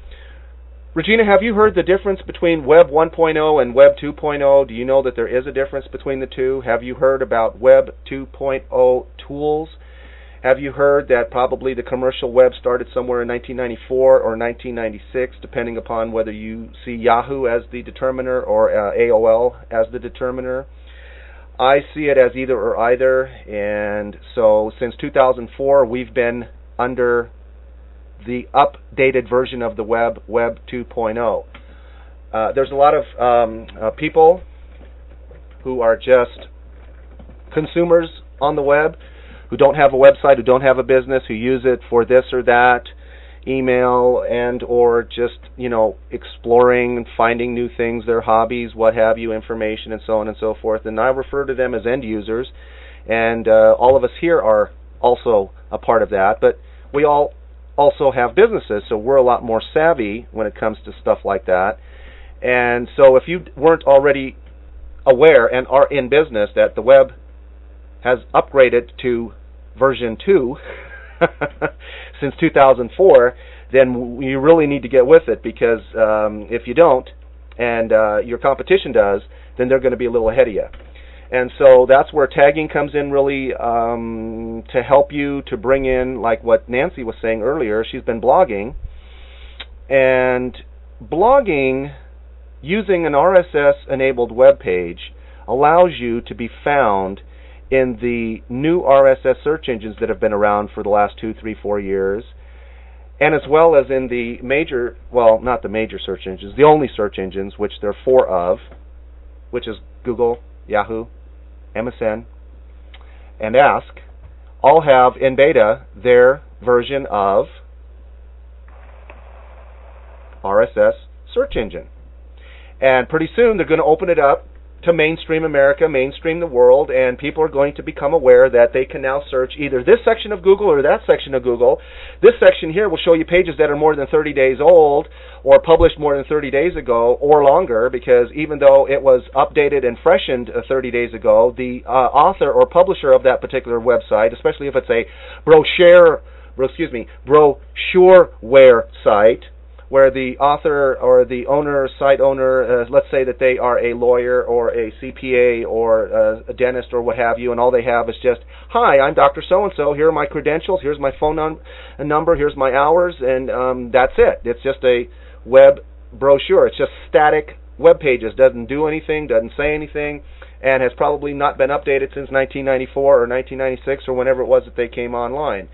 A: Regina, have you heard the difference between Web 1.0 and Web 2.0? Do you know that there is a difference between the two? Have you heard about Web 2.0 tools? Have you heard that probably the commercial web started somewhere in 1994 or 1996, depending upon whether you see Yahoo as the determiner or uh, AOL as the determiner? I see it as either or either, and so since 2004, we've been under the updated version of the web, Web 2.0. Uh, there's a lot of um, uh, people who are just consumers on the web who don't have a website, who don't have a business, who use it for this or that, email and or just you know exploring and finding new things, their hobbies, what have you, information and so on and so forth. And I refer to them as end users, and uh, all of us here are also a part of that. But we all also have businesses, so we're a lot more savvy when it comes to stuff like that. And so if you weren't already aware and are in business that the web has upgraded to version 2 since 2004, then you really need to get with it because um, if you don't, and uh, your competition does, then they're going to be a little ahead of you. And so that's where tagging comes in really um, to help you to bring in, like what Nancy was saying earlier. She's been blogging, and blogging using an RSS enabled web page allows you to be found in the new RSS search engines that have been around for the last two, three, four years, and as well as in the major, well, not the major search engines, the only search engines, which there are four of, which is Google, Yahoo, MSN, and Ask, all have in beta their version of RSS search engine. And pretty soon they're going to open it up to mainstream America, mainstream the world, and people are going to become aware that they can now search either this section of Google or that section of Google. This section here will show you pages that are more than 30 days old or published more than 30 days ago or longer because even though it was updated and freshened uh, 30 days ago, the uh, author or publisher of that particular website, especially if it's a brochure, excuse me, brochureware site, where the author or the owner, site owner, uh, let's say that they are a lawyer or a CPA or uh, a dentist or what have you, and all they have is just, hi, I'm Dr. So and So. Here are my credentials. Here's my phone num- number. Here's my hours, and um, that's it. It's just a web brochure. It's just static web pages. Doesn't do anything. Doesn't say anything. And has probably not been updated since 1994 or 1996 or whenever it was that they came online.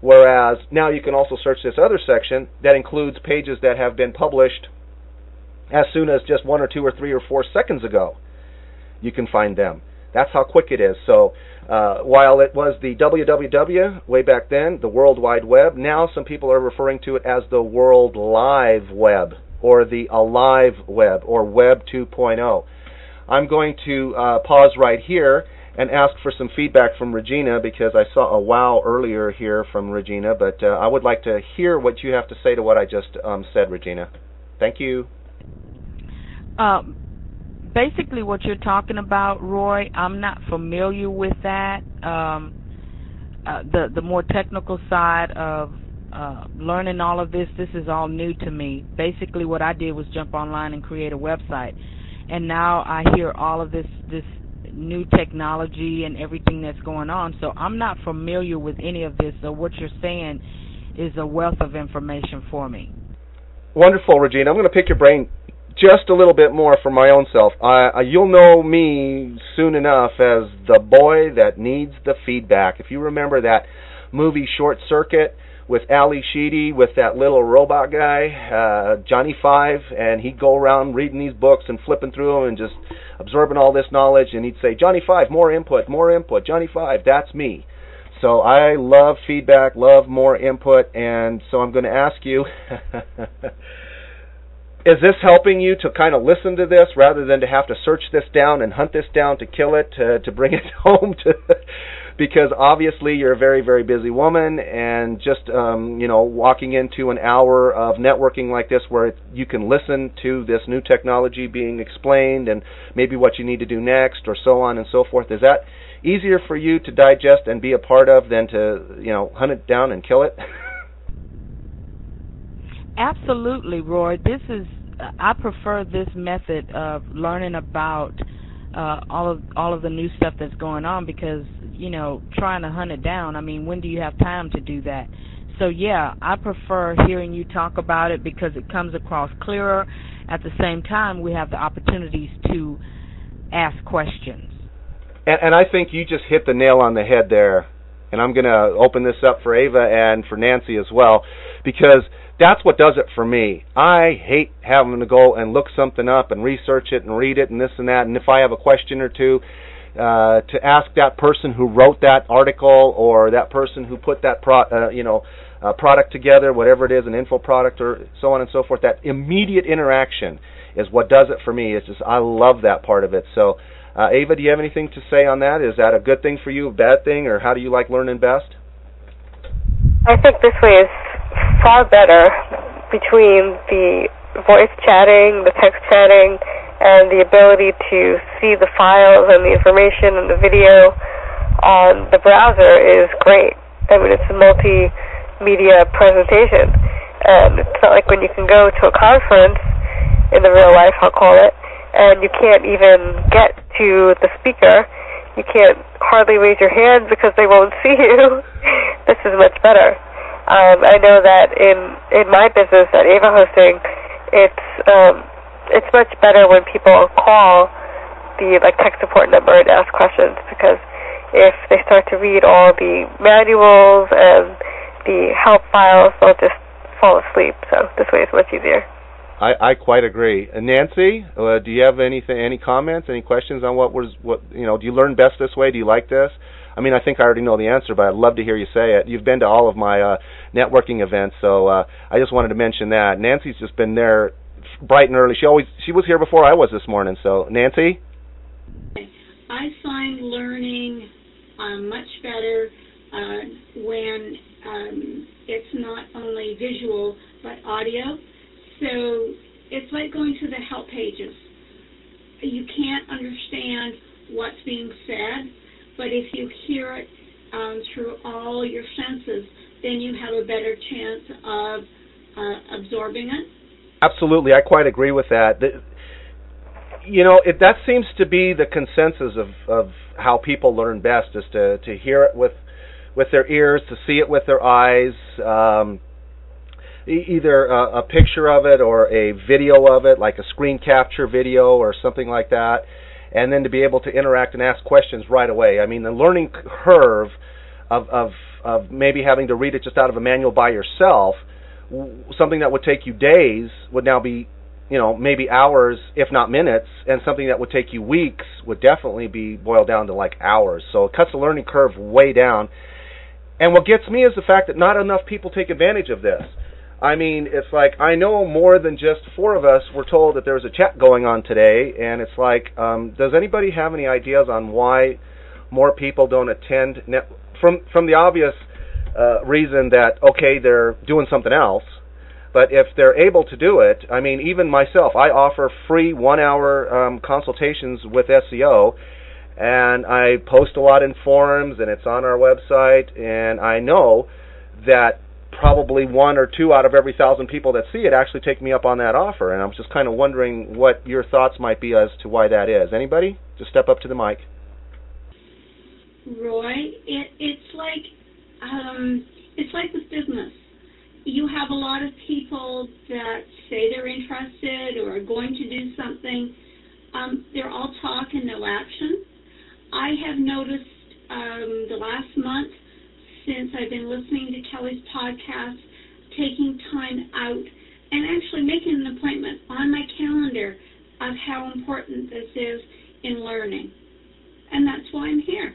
A: Whereas now you can also search this other section that includes pages that have been published as soon as just one or two or three or four seconds ago. You can find them. That's how quick it is. So uh, while it was the www way back then, the World Wide Web, now some people are referring to it as the World Live Web or the Alive Web or Web 2.0. I'm going to uh, pause right here and ask for some feedback from Regina because I saw a wow earlier here from Regina, but uh, I would like to hear what you have to say to what I just um, said, Regina. Thank you.
D: Um, basically, what you're talking about, Roy, I'm not familiar with that. Um, uh, the the more technical side of uh, learning all of this, this is all new to me. Basically, what I did was jump online and create a website, and now I hear all of this this new technology and everything that's going on. So I'm not familiar with any of this. So what you're saying is a wealth of information for me.
A: Wonderful, Regina. I'm going to pick your brain just a little bit more for my own self. You'll know me soon enough as the boy that needs the feedback. If you remember that movie Short Circuit with Ally Sheedy with that little robot guy, uh, Johnny Five, and he'd go around reading these books and flipping through them and just absorbing all this knowledge, and he'd say, Johnny Five, more input, more input, Johnny Five, that's me. So I love feedback, love more input, and so I'm going to ask you is this helping you to kind of listen to this rather than to have to search this down and hunt this down to kill it to to bring it home to because obviously you're a very very busy woman and just um you know walking into an hour of networking like this where you can listen to this new technology being explained and maybe what you need to do next or so on and so forth is that easier for you to digest and be a part of than to you know hunt it down and kill it
D: Absolutely, Roy. This is I prefer this method of learning about uh, all of all of the new stuff that's going on because you know trying to hunt it down. I mean, when do you have time to do that? So yeah, I prefer hearing you talk about it because it comes across clearer. At the same time, we have the opportunities to ask questions.
A: And, and I think you just hit the nail on the head there. And I'm going to open this up for Ava and for Nancy as well because that's what does it for me. I hate having to go and look something up and research it and read it and this and that. And if I have a question or two, uh, to ask that person who wrote that article or that person who put that pro, uh, you know, uh, product together, whatever it is, an info product or so on and so forth. That immediate interaction is what does it for me. It's just I love that part of it. So, uh, Ava, do you have anything to say on that? Is that a good thing for you, a bad thing, or how do you like learning best?
C: I think this way is far better between the voice chatting, the text chatting, and the ability to see the files and the information and the video on the browser is great. I mean, it's a multimedia presentation. And it's not like when you can go to a conference in the real life, I'll call it, and you can't even get to the speaker. You can't hardly raise your hand because they won't see you. this is much better. Um, I know that in in my business at Ava Hosting, it's um, it's much better when people call the like tech support number and ask questions because if they start to read all the manuals and the help files, they'll just fall asleep. So this way is much easier.
A: I, I quite agree. And Nancy, uh, do you have anything, any comments, any questions on what was what you know? Do you learn best this way? Do you like this? I mean, I think I already know the answer, but I'd love to hear you say it. You've been to all of my uh, networking events, so uh, I just wanted to mention that. Nancy's just been there bright and early. She always she was here before I was this morning. So, Nancy.
B: I find learning um, much better uh, when um, it's not only visual but audio. So it's like going to the help pages. You can't understand what's being said but if you hear it um, through all your senses, then you have a better chance of uh, absorbing it.
A: Absolutely, I quite agree with that. The, you know, it, that seems to be the consensus of, of how people learn best is to, to hear it with with their ears, to see it with their eyes, um, either a, a picture of it or a video of it, like a screen capture video or something like that and then to be able to interact and ask questions right away. I mean, the learning curve of of of maybe having to read it just out of a manual by yourself, something that would take you days would now be, you know, maybe hours, if not minutes, and something that would take you weeks would definitely be boiled down to like hours. So it cuts the learning curve way down. And what gets me is the fact that not enough people take advantage of this. I mean, it's like I know more than just four of us were told that there was a chat going on today, and it's like, um, does anybody have any ideas on why more people don't attend net, from from the obvious uh, reason that okay they're doing something else but if they're able to do it i mean even myself i offer free one hour um, consultations with seo and i post a lot in forums and it's on our website and i know that probably one or two out of every thousand people that see it actually take me up on that offer and i'm just kind of wondering what your thoughts might be as to why that is anybody just step up to the mic
B: Roy, it, it's like um, it's like with business. You have a lot of people that say they're interested or are going to do something. Um, they're all talk and no action. I have noticed um, the last month since I've been listening to Kelly's podcast, taking time out and actually making an appointment on my calendar of how important this is in learning. And that's why I'm here.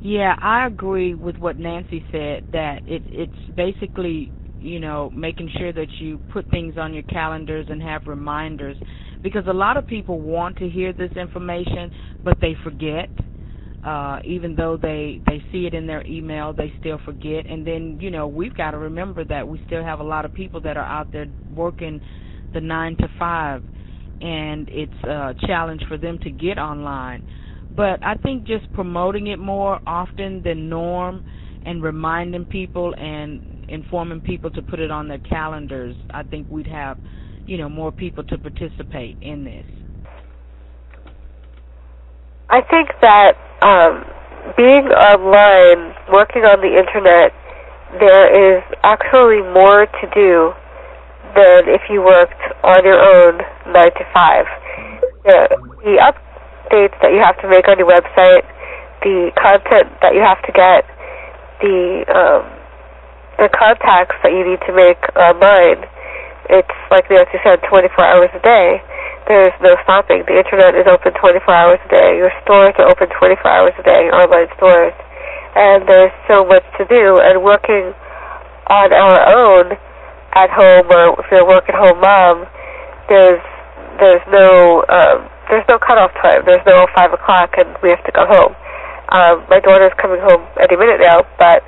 D: Yeah, I agree with what Nancy said that it it's basically, you know, making sure that you put things on your calendars and have reminders because a lot of people want to hear this information but they forget. Uh even though they they see it in their email, they still forget and then, you know, we've got to remember that we still have a lot of people that are out there working the 9 to 5 and it's a challenge for them to get online but I think just promoting it more often than norm and reminding people and informing people to put it on their calendars, I think we'd have, you know, more people to participate in this.
C: I think that um, being online, working on the internet, there is actually more to do than if you worked on your own nine to five. The, the updates that you have to make on your website, the content that you have to get, the um, the contacts that you need to make online. It's like Nancy said, 24 hours a day. There's no stopping. The internet is open 24 hours a day. Your stores are open 24 hours a day, online stores. And there's so much to do. And working on our own at home, or if you're a work-at-home mom, there's there's no um, there's no cutoff time. There's no five o'clock and we have to go home. Um, my daughter's coming home any minute now, but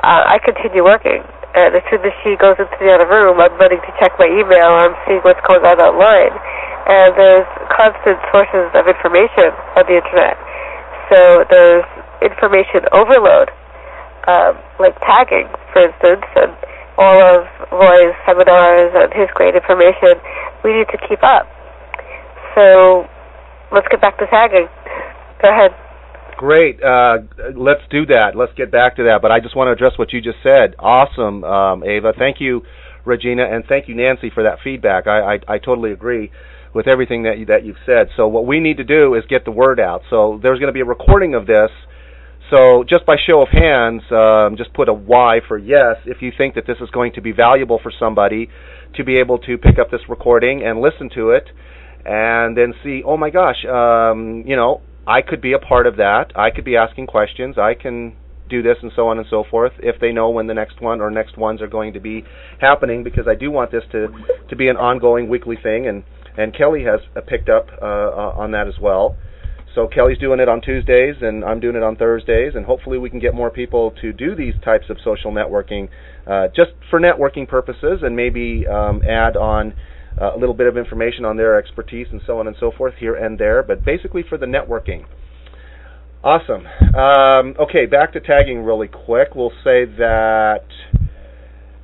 C: uh, I continue working. And as soon as she goes into the other room, I'm running to check my email. I'm seeing what's going on online. And there's constant sources of information on the internet. So there's information overload, um, like tagging, for instance, and all of Roy's seminars and his great information. We need to keep up. So let's get back to tagging. Go ahead.
A: Great. Uh, let's do that. Let's get back to that. But I just want to address what you just said. Awesome, um, Ava. Thank you, Regina, and thank you, Nancy, for that feedback. I, I, I totally agree with everything that you, that you've said. So what we need to do is get the word out. So there's going to be a recording of this. So just by show of hands, um, just put a Y for yes if you think that this is going to be valuable for somebody to be able to pick up this recording and listen to it and then see, oh my gosh, um, you know, I could be a part of that. I could be asking questions. I can do this and so on and so forth if they know when the next one or next ones are going to be happening because I do want this to to be an ongoing weekly thing and and Kelly has picked up uh, uh, on that as well. So Kelly's doing it on Tuesdays and I'm doing it on Thursdays and hopefully we can get more people to do these types of social networking uh, just for networking purposes and maybe um, add on uh, a little bit of information on their expertise and so on and so forth here and there, but basically for the networking. Awesome. Um, okay, back to tagging really quick. We'll say that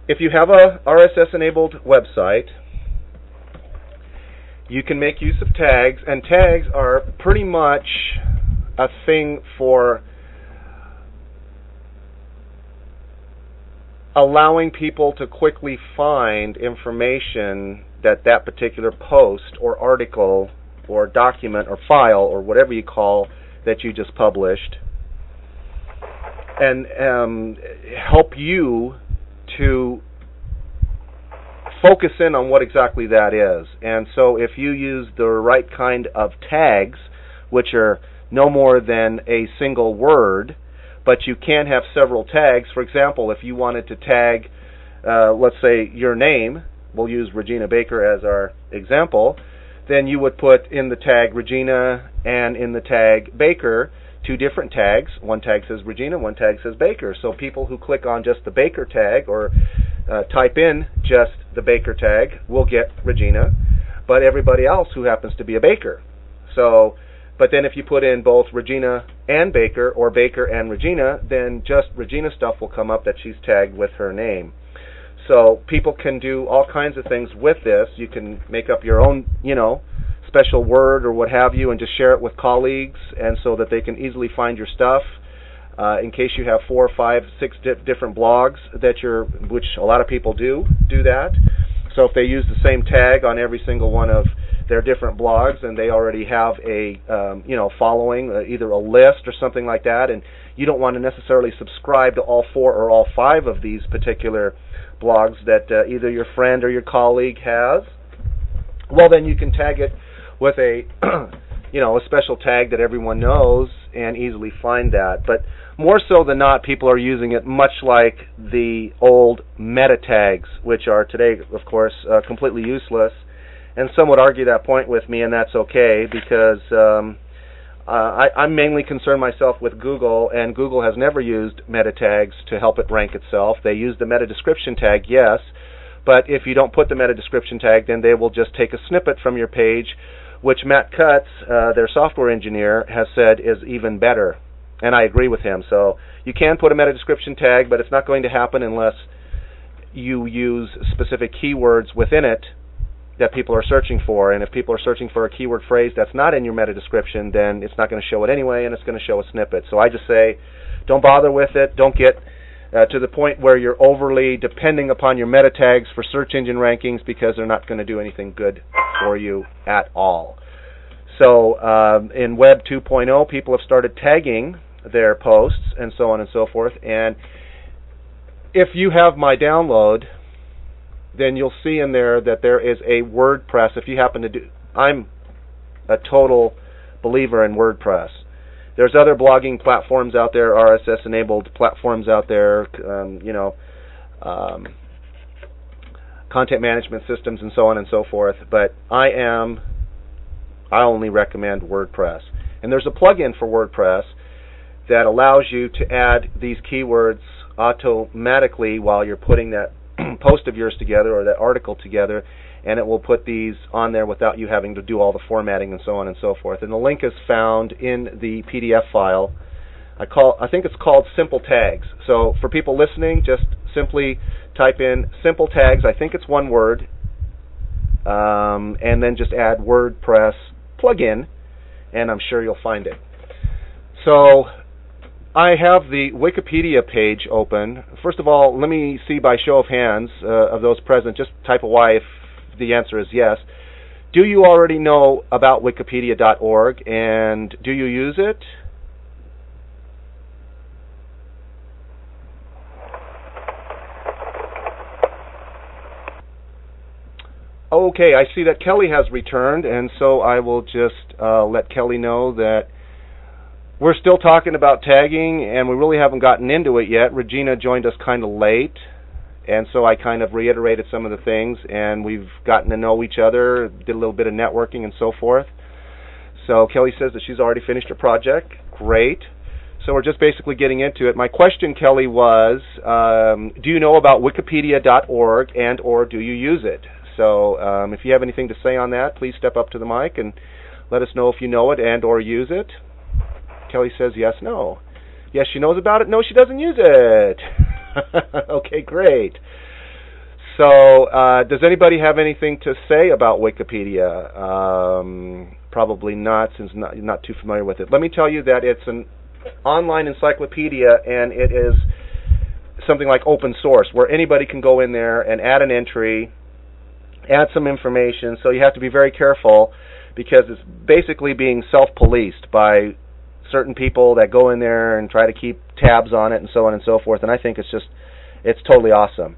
A: if you have a RSS enabled website, you can make use of tags, and tags are pretty much a thing for allowing people to quickly find information that that particular post or article or document or file or whatever you call that you just published and um, help you to focus in on what exactly that is. And so if you use the right kind of tags, which are no more than a single word, but you can have several tags. For example, if you wanted to tag, uh, let's say, your name, we'll use Regina Baker as our example, then you would put in the tag Regina and in the tag Baker two different tags. One tag says Regina, one tag says Baker. So people who click on just the Baker tag or uh, type in just the Baker tag will get Regina, but everybody else who happens to be a Baker. So, but then if you put in both Regina and Baker or Baker and Regina, then just Regina stuff will come up that she's tagged with her name. So people can do all kinds of things with this. You can make up your own, you know, special word or what have you and just share it with colleagues and so that they can easily find your stuff. Uh, in case you have four or five, six di- different blogs that you're, which a lot of people do, do that. So if they use the same tag on every single one of their different blogs and they already have a, um, you know, following, uh, either a list or something like that, and you don't want to necessarily subscribe to all four or all five of these particular blogs that uh, either your friend or your colleague has, well then you can tag it with a you know a special tag that everyone knows and easily find that. But more so than not, people are using it much like the old meta tags, which are today, of course, uh, completely useless. And some would argue that point with me, and that's okay because um, uh, I, am mainly concerned myself with Google, and Google has never used meta tags to help it rank itself. They use the meta description tag, yes, but if you don't put the meta description tag, then they will just take a snippet from your page which Matt Cutts, uh, their software engineer, has said is even better. And I agree with him. So you can put a meta description tag, but it's not going to happen unless you use specific keywords within it that people are searching for. And if people are searching for a keyword phrase that's not in your meta description, then it's not going to show it anyway, and it's going to show a snippet. So I just say, don't bother with it. Don't get uh, to the point where you're overly depending upon your meta tags for search engine rankings because they're not going to do anything good for you at all. So um, in Web 2.0, people have started tagging their posts and so on and so forth. And if you have my download, then you'll see in there that there is a WordPress. If you happen to do, I'm a total believer in WordPress. There's other blogging platforms out there, RSS enabled platforms out there, um, you know, um, content management systems and so on and so forth. But I am, I only recommend WordPress. And there's a plugin for WordPress that allows you to add these keywords automatically while you're putting that post of yours together or that article together and it will put these on there without you having to do all the formatting and so on and so forth. And the link is found in the PDF file. I call I think it's called Simple Tags. So for people listening, just simply type in Simple Tags. I think it's one word, um, and then just add WordPress plugin, and I'm sure you'll find it. So I have the Wikipedia page open. First of all, let me see by show of hands uh, of those present. Just type a Y if the answer is yes. Do you already know about wikipedia.org and do you use it? Okay, I see that Kelly has returned, and so I will just uh, let Kelly know that we're still talking about tagging, and we really haven't gotten into it yet. Regina joined us kind of late, and so I kind of reiterated some of the things, and we've gotten to know each other, did a little bit of networking and so forth. So Kelly says that she's already finished her project. Great. So we're just basically getting into it. My question, Kelly, was, um, do you know about Wikipedia.org and or do you use it? So um, if you have anything to say on that, please step up to the mic and let us know if you know it and or use it. Kelly says yes, no. Yes, she knows about it. No, she doesn't use it. okay, great. So, uh, does anybody have anything to say about Wikipedia? Um, probably not, since not not too familiar with it. Let me tell you that it's an online encyclopedia, and it is something like open source, where anybody can go in there and add an entry, add some information. So you have to be very careful because it's basically being self-policed by certain people that go in there and try to keep tabs on it and so on and so forth. And I think it's just it's totally awesome.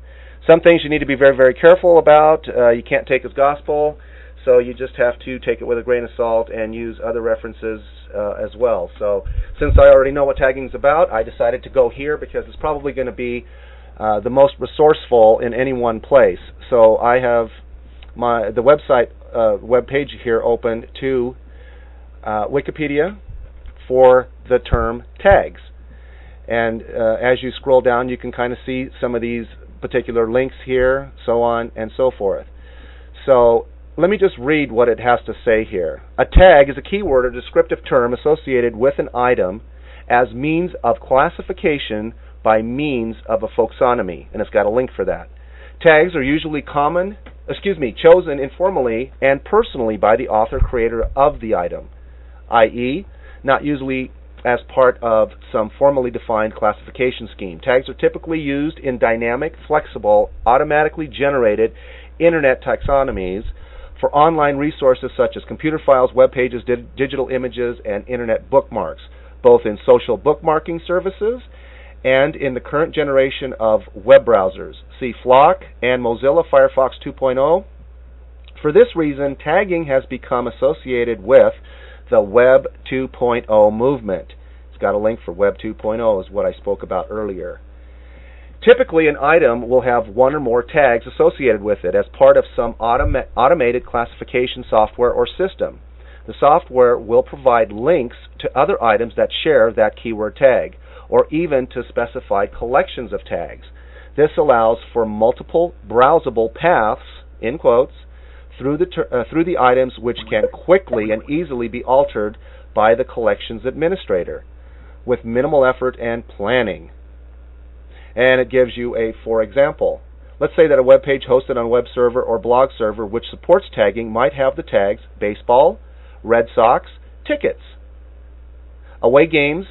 A: Some things you need to be very very careful about. Uh, you can't take as gospel, so you just have to take it with a grain of salt and use other references uh, as well. So since I already know what tagging is about, I decided to go here because it's probably going to be uh, the most resourceful in any one place. So I have my the website uh, web page here open to uh, Wikipedia for the term tags. And uh, as you scroll down, you can kind of see some of these particular links here, so on and so forth. So let me just read what it has to say here. A tag is a keyword or descriptive term associated with an item as means of classification by means of a folksonomy, and it's got a link for that. Tags are usually common, excuse me, chosen informally and personally by the author creator of the item, i.e., not usually as part of some formally defined classification scheme. Tags are typically used in dynamic, flexible, automatically generated internet taxonomies for online resources such as computer files, web pages, di- digital images, and internet bookmarks, both in social bookmarking services and in the current generation of web browsers. See Flock and Mozilla Firefox 2.0. For this reason, tagging has become associated with the Web 2.0 movement. It's got a link for Web 2.0 is what I spoke about earlier. Typically, an item will have one or more tags associated with it as part of some automa- automated classification software or system. The software will provide links to other items that share that keyword tag, or even to specified collections of tags. This allows for multiple browsable paths, in quotes, through the, ter- uh, through the items which can quickly and easily be altered by the collections administrator with minimal effort and planning. And it gives you a for example. Let's say that a web page hosted on a web server or blog server which supports tagging might have the tags baseball, Red Sox, tickets. Away games,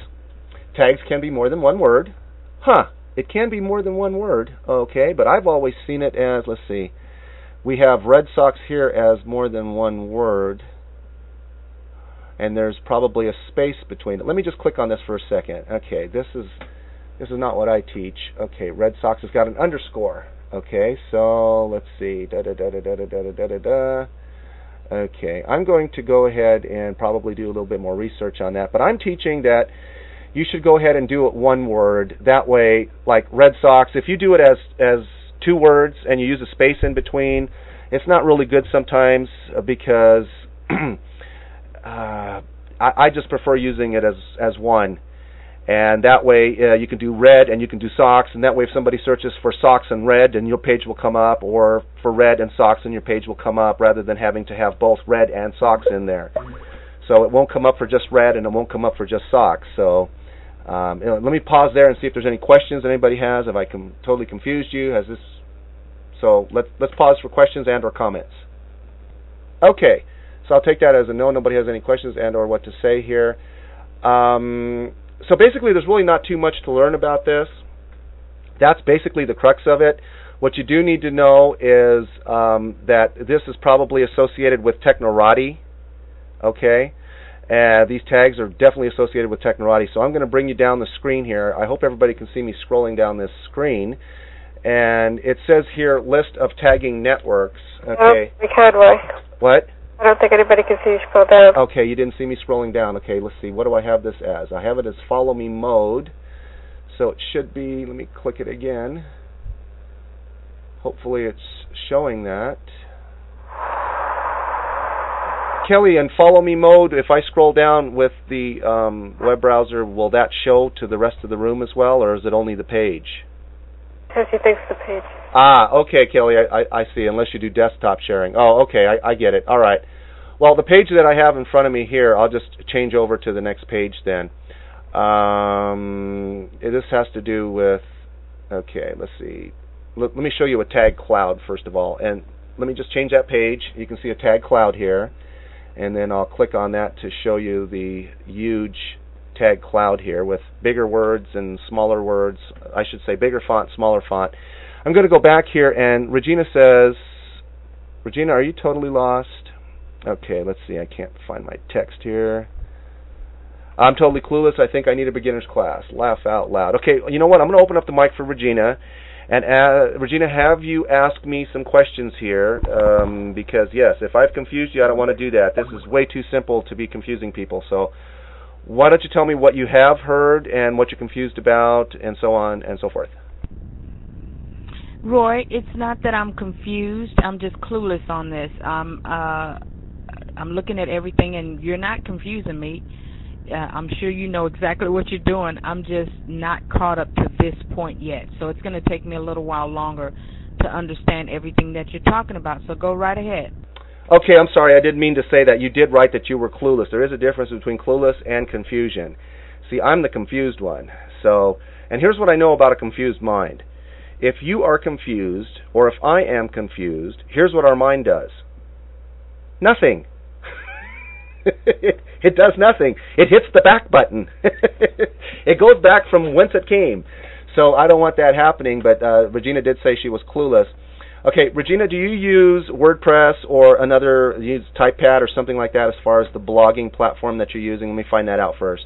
A: tags can be more than one word. Huh, it can be more than one word, okay, but I've always seen it as, let's see, we have Red Sox here as more than one word, and there's probably a space between it. Let me just click on this for a second. Okay, this is this is not what I teach. Okay, Red Sox has got an underscore. Okay, so let's see. Da da da da da da da da da da. Okay, I'm going to go ahead and probably do a little bit more research on that, but I'm teaching that you should go ahead and do it one word. That way, like Red Sox, if you do it as as two words and you use a space in between, it's not really good sometimes because uh, I, I just prefer using it as as one. And that way uh, you can do red and you can do socks, and that way if somebody searches for socks and red, and your page will come up, or for red and socks, and your page will come up, rather than having to have both red and socks in there. So it won't come up for just red, and it won't come up for just socks. So um, let me pause there and see if there's any questions that anybody has. Have I com- totally confused you? Has this? So let's let's pause for questions and or comments. Okay, so I'll take that as a no. Nobody has any questions and or what to say here. Um, so basically, there's really not too much to learn about this. That's basically the crux of it. What you do need to know is um, that this is probably associated with Technorati. Okay, uh, these tags are definitely associated with Technorati. So I'm going to bring you down the screen here. I hope everybody can see me scrolling down this screen. And it says here list of tagging networks. Okay.
C: Oh, we can't, Roy.
A: What?
C: I don't think anybody can see you scroll down.
A: Okay, you didn't see me scrolling down. Okay, let's see. What do I have this as? I have it as follow me mode. So it should be, let me click it again. Hopefully it's showing that. Kelly, in follow me mode, if I scroll down with the um, web browser, will that show to the rest of the room as well, or is it only the page?
C: Because thinks the page.
A: Ah, okay, Kelly, I, I, I see. Unless you do desktop sharing. Oh, okay, I, I get it. All right. Well, the page that I have in front of me here, I'll just change over to the next page then. Um, this has to do with. Okay, let's see. Let, let me show you a tag cloud first of all, and let me just change that page. You can see a tag cloud here, and then I'll click on that to show you the huge tag cloud here with bigger words and smaller words. I should say bigger font, smaller font. I'm going to go back here, and Regina says, Regina, are you totally lost? Okay, let's see. I can't find my text here. I'm totally clueless. I think I need a beginner's class. Laugh out loud. Okay, you know what? I'm going to open up the mic for Regina. And uh, Regina, have you asked me some questions here? Um, because yes, if I've confused you, I don't want to do that. This is way too simple to be confusing people. So why don't you tell me what you have heard and what you're confused about, and so on and so forth.
D: Roy, it's not that I'm confused. I'm just clueless on this. I'm uh, I'm looking at everything, and you're not confusing me. Uh, I'm sure you know exactly what you're doing. I'm just not caught up to this point yet, so it's going to take me a little while longer to understand everything that you're talking about. So go right ahead.
A: Okay, I'm sorry. I didn't mean to say that. You did write that you were clueless. There is a difference between clueless and confusion. See, I'm the confused one. So, and here's what I know about a confused mind. If you are confused, or if I am confused, here's what our mind does. Nothing. it, it does nothing. It hits the back button. it goes back from whence it came. So I don't want that happening, but uh, Regina did say she was clueless. Okay, Regina, do you use WordPress or another, use TypePad or something like that as far as the blogging platform that you're using? Let me find that out first.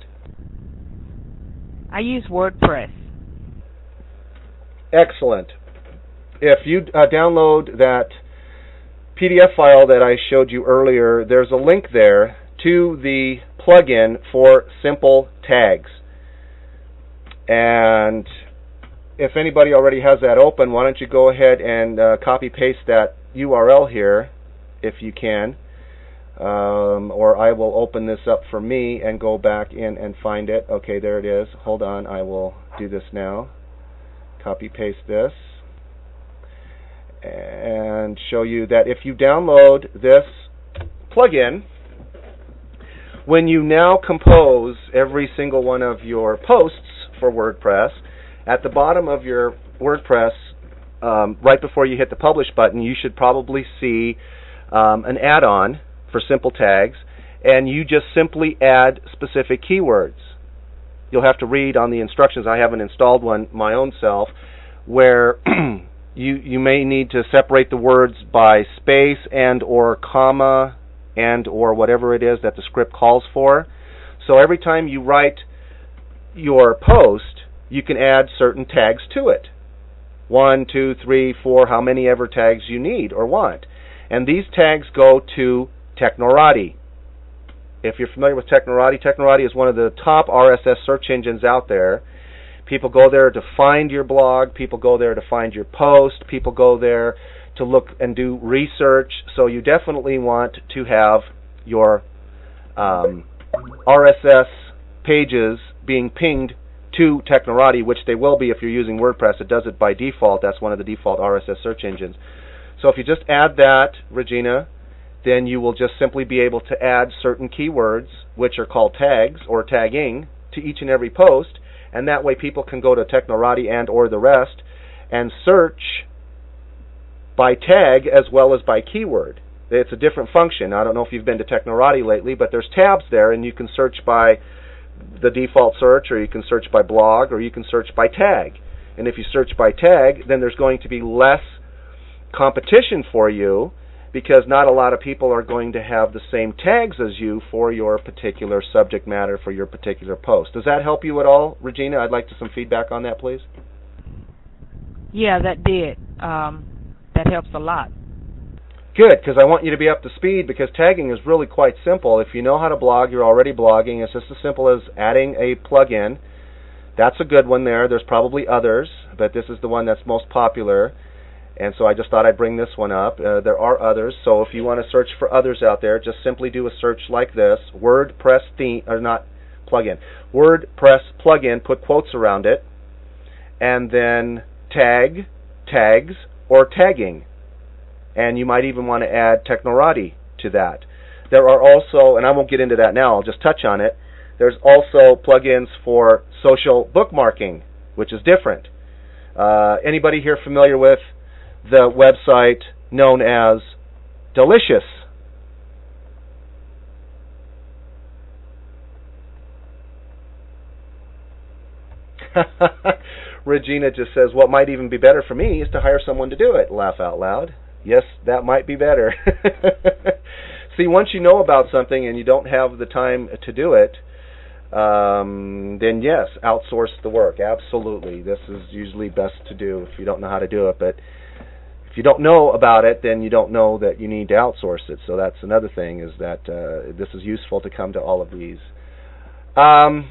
D: I use WordPress.
A: Excellent. If you uh, download that PDF file that I showed you earlier, there's a link there to the plugin for simple tags. And if anybody already has that open, why don't you go ahead and uh, copy paste that URL here if you can. Um, or I will open this up for me and go back in and find it. Okay, there it is. Hold on, I will do this now. Copy paste this and show you that if you download this plugin, when you now compose every single one of your posts for WordPress, at the bottom of your WordPress, um, right before you hit the publish button, you should probably see um, an add-on for simple tags, and you just simply add specific keywords. You'll have to read on the instructions. I haven't installed one my own self, where you you may need to separate the words by space and or comma and or whatever it is that the script calls for. So every time you write your post, you can add certain tags to it. One, two, three, four, how many ever tags you need or want. And these tags go to Technorati. If you're familiar with Technorati, Technorati is one of the top RSS search engines out there. People go there to find your blog, people go there to find your post, people go there to look and do research. So you definitely want to have your um, RSS pages being pinged to Technorati, which they will be if you're using WordPress. It does it by default. That's one of the default RSS search engines. So if you just add that, Regina, then you will just simply be able to add certain keywords, which are called tags or tagging, to each and every post, and that way people can go to Technorati and or the rest and search by tag as well as by keyword. It's a different function. I don't know if you've been to Technorati lately, but there's tabs there, and you can search by the default search, or you can search by blog, or you can search by tag. And if you search by tag, then there's going to be less competition for you because not a lot of people are going to have the same tags as you for your particular subject matter for your particular post. Does that help you at all, Regina? I'd like to some feedback on that, please.
D: Yeah, that did. Um, that helps a lot.
A: Good, because I want you to be up to speed because tagging is really quite simple. If you know how to blog, you're already blogging. It's just as simple as adding a plugin. That's a good one there. There's probably others, but this is the one that's most popular and so I just thought I'd bring this one up. Uh, there are others, so if you want to search for others out there, just simply do a search like this: WordPress theme, or not plugin, WordPress plugin. Put quotes around it, and then tag, tags, or tagging, and you might even want to add Technorati to that. There are also, and I won't get into that now. I'll just touch on it. There's also plugins for social bookmarking, which is different. Uh, anybody here familiar with the website known as Delicious. Regina just says, What might even be better for me is to hire someone to do it. Laugh out loud. Yes, that might be better. See, once you know about something and you don't have the time to do it, um, then yes, outsource the work. Absolutely. This is usually best to do if you don't know how to do it. But if you don't know about it, then you don't know that you need to outsource it. So that's another thing is that uh, this is useful to come to all of these. Um,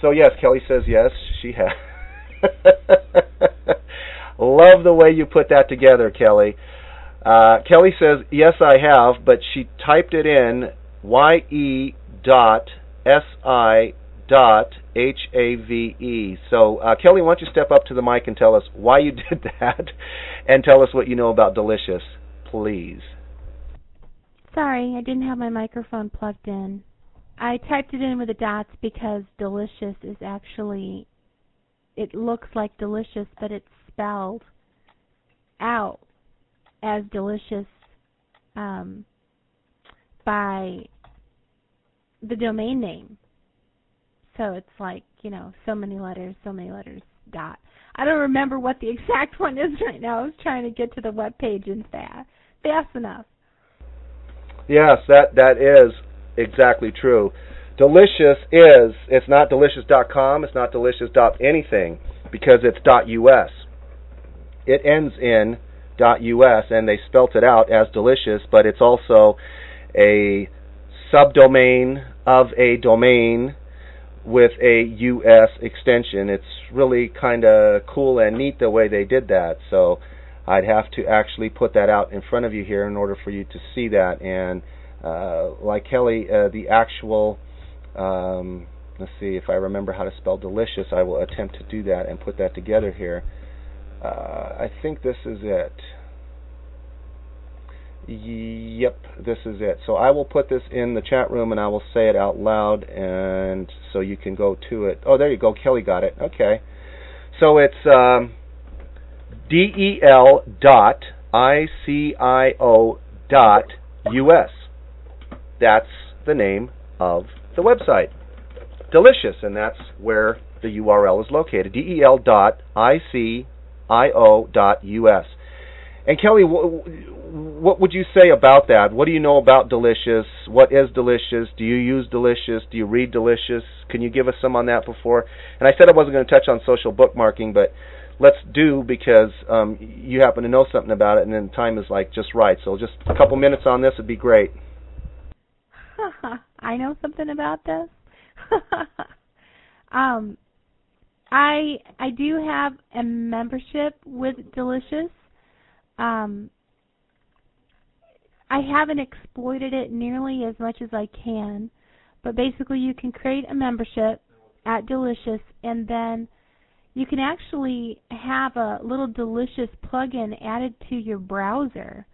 A: so yes, Kelly says yes, she has. Love the way you put that together, Kelly. Uh, Kelly says, yes, I have, but she typed it in Y-E dot S-I dot H-A-V-E. So, uh, Kelly, why don't you step up to the mic and tell us why you did that and tell us what you know about Delicious, please.
E: Sorry, I didn't have my microphone plugged in. I typed it in with the dots because delicious is actually it looks like delicious, but it's spelled out as delicious um, by the domain name. So it's like, you know, so many letters, so many letters, dot. I don't remember what the exact one is right now. I was trying to get to the web page and fast, fast enough.
A: Yes, that that is exactly true. Delicious is it's not delicious.com, it's not delicious dot anything because it's dot .us. It ends in .us and they spelt it out as delicious, but it's also a subdomain of a domain with a US extension. It's really kind of cool and neat the way they did that. So I'd have to actually put that out in front of you here in order for you to see that. And uh, like Kelly, uh, the actual um, let's see if I remember how to spell delicious. I will attempt to do that and put that together here. Uh, I think this is it. Yep, this is it. So I will put this in the chat room and I will say it out loud and so you can go to it. Oh, there you go. Kelly got it. Okay. So it's um, del dot icio dot us. That's the name of the website. Delicious, and that's where the URL is located. del dot dot us. And Kelly, what would you say about that? What do you know about Delicious? What is Delicious? Do you use Delicious? Do you read Delicious? Can you give us some on that before? And I said I wasn't going to touch on social bookmarking, but let's do because um, you happen to know something about it, and then time is like just right. So just a couple minutes on this would be great.
E: I know something about this. um, I I do have a membership with Delicious. Um, I haven't exploited it nearly as much as I can, but basically you can create a membership at Delicious and then you can actually have a little Delicious plugin added to your browser.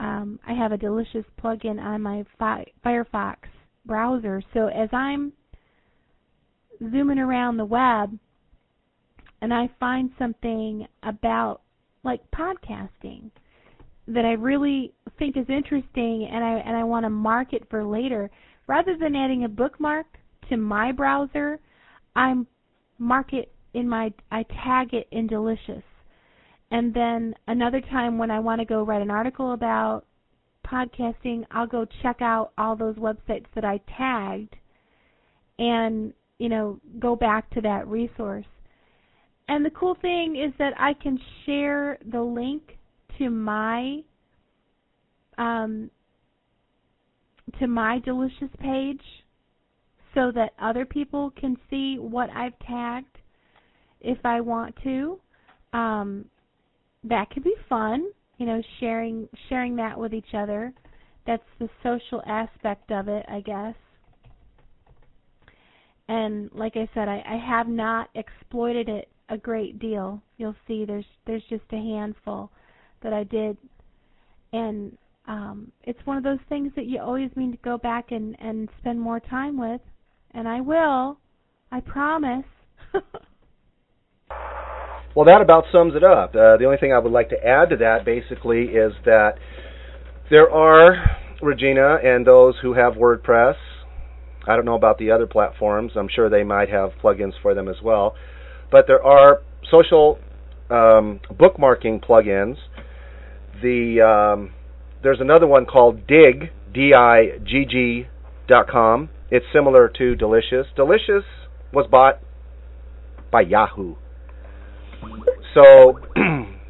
E: Um, I have a Delicious plugin on my fi- Firefox browser, so as I'm zooming around the web and I find something about like podcasting that I really think is interesting and I and I want to mark it for later, rather than adding a bookmark to my browser, I mark it in my I tag it in Delicious. And then another time when I want to go write an article about podcasting, I'll go check out all those websites that I tagged and, you know, go back to that resource. And the cool thing is that I can share the link to my um, to my delicious page so that other people can see what I've tagged if I want to. Um, that could be fun, you know, sharing sharing that with each other. That's the social aspect of it, I guess. And like I said, I, I have not exploited it a great deal. You'll see there's there's just a handful that I did and um it's one of those things that you always mean to go back and and spend more time with and I will. I promise.
A: well, that about sums it up. Uh, the only thing I would like to add to that basically is that there are Regina and those who have WordPress. I don't know about the other platforms. I'm sure they might have plugins for them as well. But there are social um, bookmarking plugins. The um, there's another one called Digg D-I-G-G dot com. It's similar to Delicious. Delicious was bought by Yahoo. So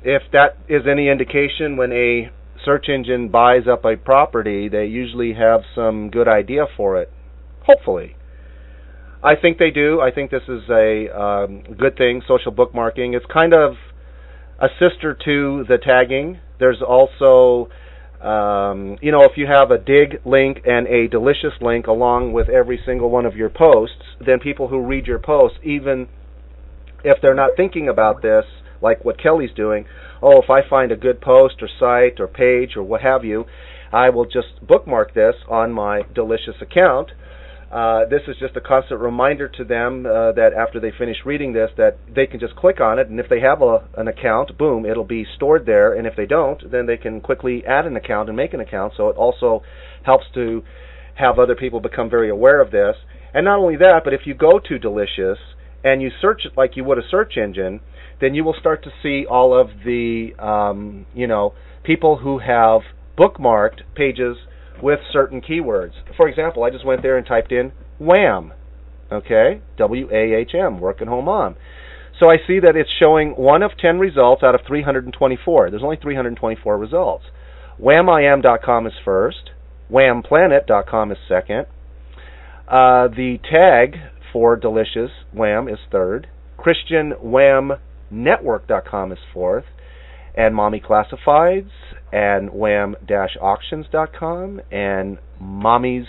A: if that is any indication when a search engine buys up a property, they usually have some good idea for it. Hopefully. I think they do. I think this is a um, good thing, social bookmarking. It's kind of a sister to the tagging. There's also um, you know, if you have a Digg link and a delicious link along with every single one of your posts, then people who read your posts, even if they're not thinking about this, like what Kelly's doing, oh, if I find a good post or site or page or what have you, I will just bookmark this on my delicious account uh, this is just a constant reminder to them uh, that after they finish reading this, that they can just click on it, and if they have a, an account, boom, it'll be stored there. And if they don't, then they can quickly add an account and make an account. So it also helps to have other people become very aware of this. And not only that, but if you go to Delicious and you search it like you would a search engine, then you will start to see all of the, um, you know, people who have bookmarked pages with certain keywords. For example, I just went there and typed in WAHM, okay, W-A-H-M, work and home mom. So I see that it's showing one of 10 results out of 324. There's only 324 results. WhamIam.com is first. WhamPlanet.com is second. Uh, the tag for Delicious WAHM is third. ChristianWhamNetwork.com is fourth. And Mommy Classifieds and wham-auctions.com and mommy's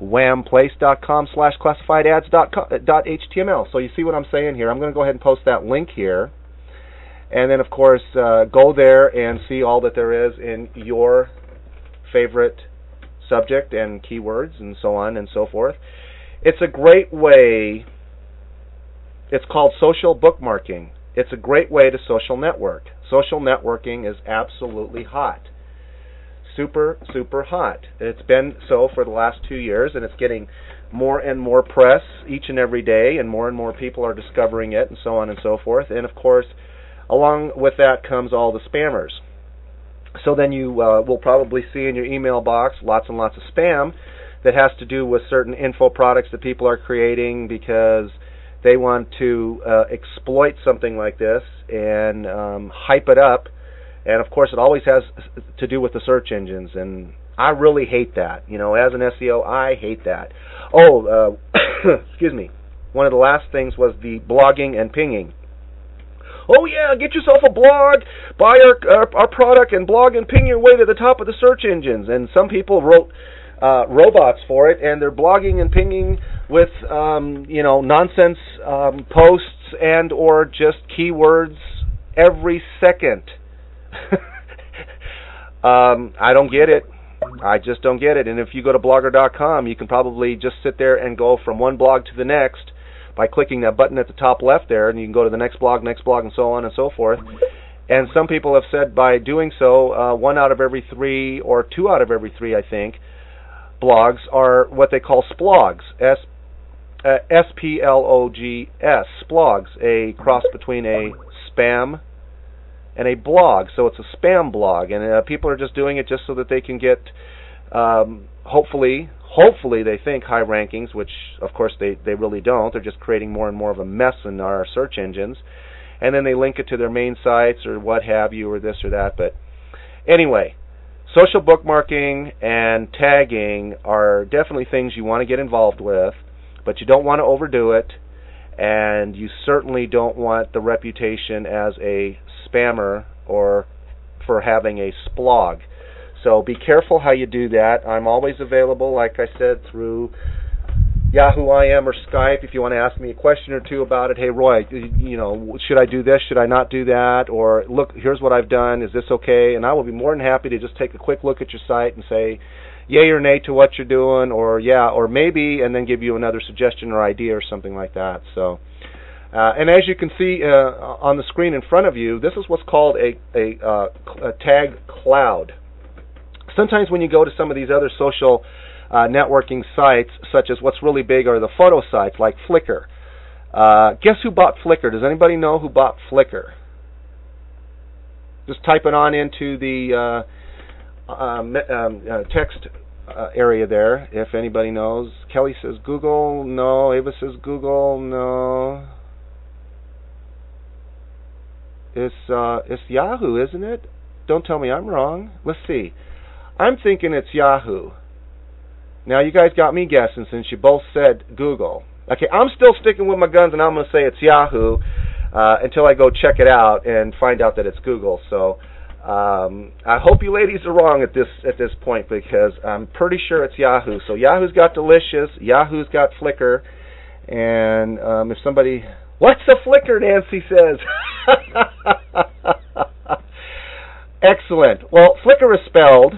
A: whamplace.com slash classified ads dot html. So you see what I'm saying here. I'm going to go ahead and post that link here. And then, of course, uh, go there and see all that there is in your favorite subject and keywords and so on and so forth. It's a great way. It's called social bookmarking. It's a great way to social network. Social networking is absolutely hot. Super, super hot. It's been so for the last two years, and it's getting more and more press each and every day, and more and more people are discovering it, and so on and so forth. And of course, along with that comes all the spammers. So then you uh, will probably see in your email box lots and lots of spam that has to do with certain info products that people are creating because they want to uh, exploit something like this and um, hype it up. And of course, it always has to do with the search engines, and I really hate that. You know, as an SEO, I hate that. Oh, uh, excuse me. One of the last things was the blogging and pinging. Oh yeah, get yourself a blog, buy our, our our product, and blog and ping your way to the top of the search engines. And some people wrote uh, robots for it, and they're blogging and pinging with um, you know nonsense um, posts and or just keywords every second. um, I don't get it. I just don't get it. And if you go to blogger.com, you can probably just sit there and go from one blog to the next by clicking that button at the top left there, and you can go to the next blog, next blog, and so on and so forth. And some people have said by doing so, uh, one out of every three or two out of every three, I think, blogs are what they call splogs. S uh, S P L O G S splogs, a cross between a spam and a blog. So it's a spam blog, and uh, people are just doing it just so that they can get, um, hopefully, hopefully they think high rankings, which of course they they really don't. They're just creating more and more of a mess in our search engines, and then they link it to their main sites or what have you, or this or that. But anyway, social bookmarking and tagging are definitely things you want to get involved with, but you don't want to overdo it, and you certainly don't want the reputation as a spammer or for having a splog. So be careful how you do that. I'm always available, like I said, through Yahoo IM or Skype if you want to ask me a question or two about it. Hey, Roy, you know, should I do this? Should I not do that? Or look, here's what I've done. Is this okay? And I will be more than happy to just take a quick look at your site and say, yay or nay to what you're doing, or yeah, or maybe, and then give you another suggestion or idea or something like that. So. Uh, and as you can see uh, on the screen in front of you, this is what's called a, a, uh, a tag cloud. Sometimes when you go to some of these other social uh, networking sites, such as what's really big are the photo sites like Flickr. Uh, guess who bought Flickr? Does anybody know who bought Flickr? Just type it on into the uh, um, um, uh, text uh, area there if anybody knows. Kelly says Google. No. Ava says Google. No. It's uh, it's Yahoo, isn't it? Don't tell me I'm wrong. Let's see. I'm thinking it's Yahoo. Now you guys got me guessing since you both said Google. Okay, I'm still sticking with my guns and I'm going to say it's Yahoo. uh, until I go check it out and find out that it's Google. So um, I hope you ladies are wrong at this at this point because I'm pretty sure it's Yahoo. So Yahoo's got Delicious, Yahoo's got Flickr, and um, if somebody, what's a Flickr? Nancy says. Excellent. Well, Flickr is spelled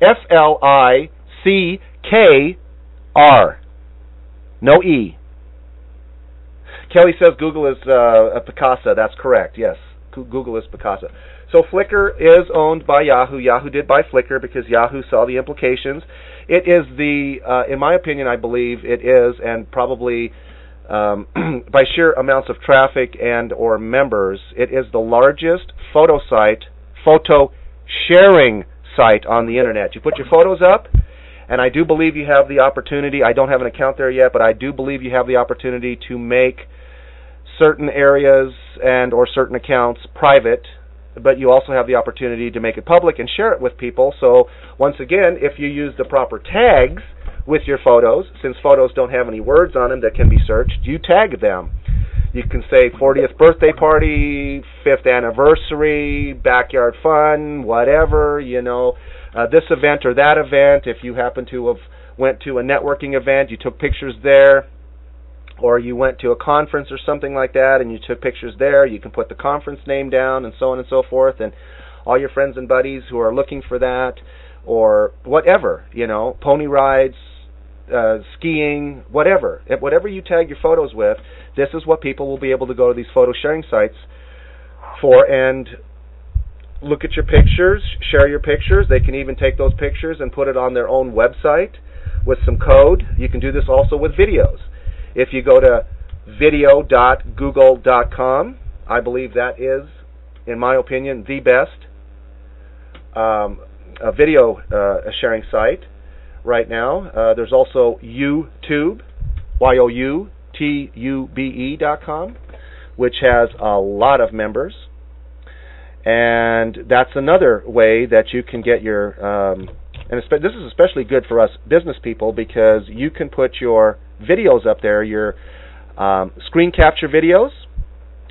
A: F L I C K R. No E. Kelly says Google is uh, a Picasa. That's correct. Yes, Google is Picasa. So Flickr is owned by Yahoo. Yahoo did buy Flickr because Yahoo saw the implications. It is the, uh, in my opinion, I believe it is, and probably um, by sheer amounts of traffic and or members, it is the largest photo site, photo sharing site on the internet. You put your photos up, and I do believe you have the opportunity. I don't have an account there yet, but I do believe you have the opportunity to make certain areas and or certain accounts private but you also have the opportunity to make it public and share it with people. So once again, if you use the proper tags with your photos, since photos don't have any words on them that can be searched, you tag them. You can say 40th birthday party, 5th anniversary, backyard fun, whatever, you know, uh, this event or that event. If you happen to have went to a networking event, you took pictures there or you went to a conference or something like that and you took pictures there, you can put the conference name down and so on and so forth and all your friends and buddies who are looking for that or whatever, you know, pony rides, uh, skiing, whatever. Whatever you tag your photos with, this is what people will be able to go to these photo sharing sites for and look at your pictures, share your pictures. They can even take those pictures and put it on their own website with some code. You can do this also with videos. If you go to video.google.com, I believe that is, in my opinion, the best um, video uh, sharing site right now. Uh, there's also YouTube, Y-O-U-T-U-B-E dot com, which has a lot of members. And that's another way that you can get your, um, and this is especially good for us business people because you can put your videos up there, your um, screen capture videos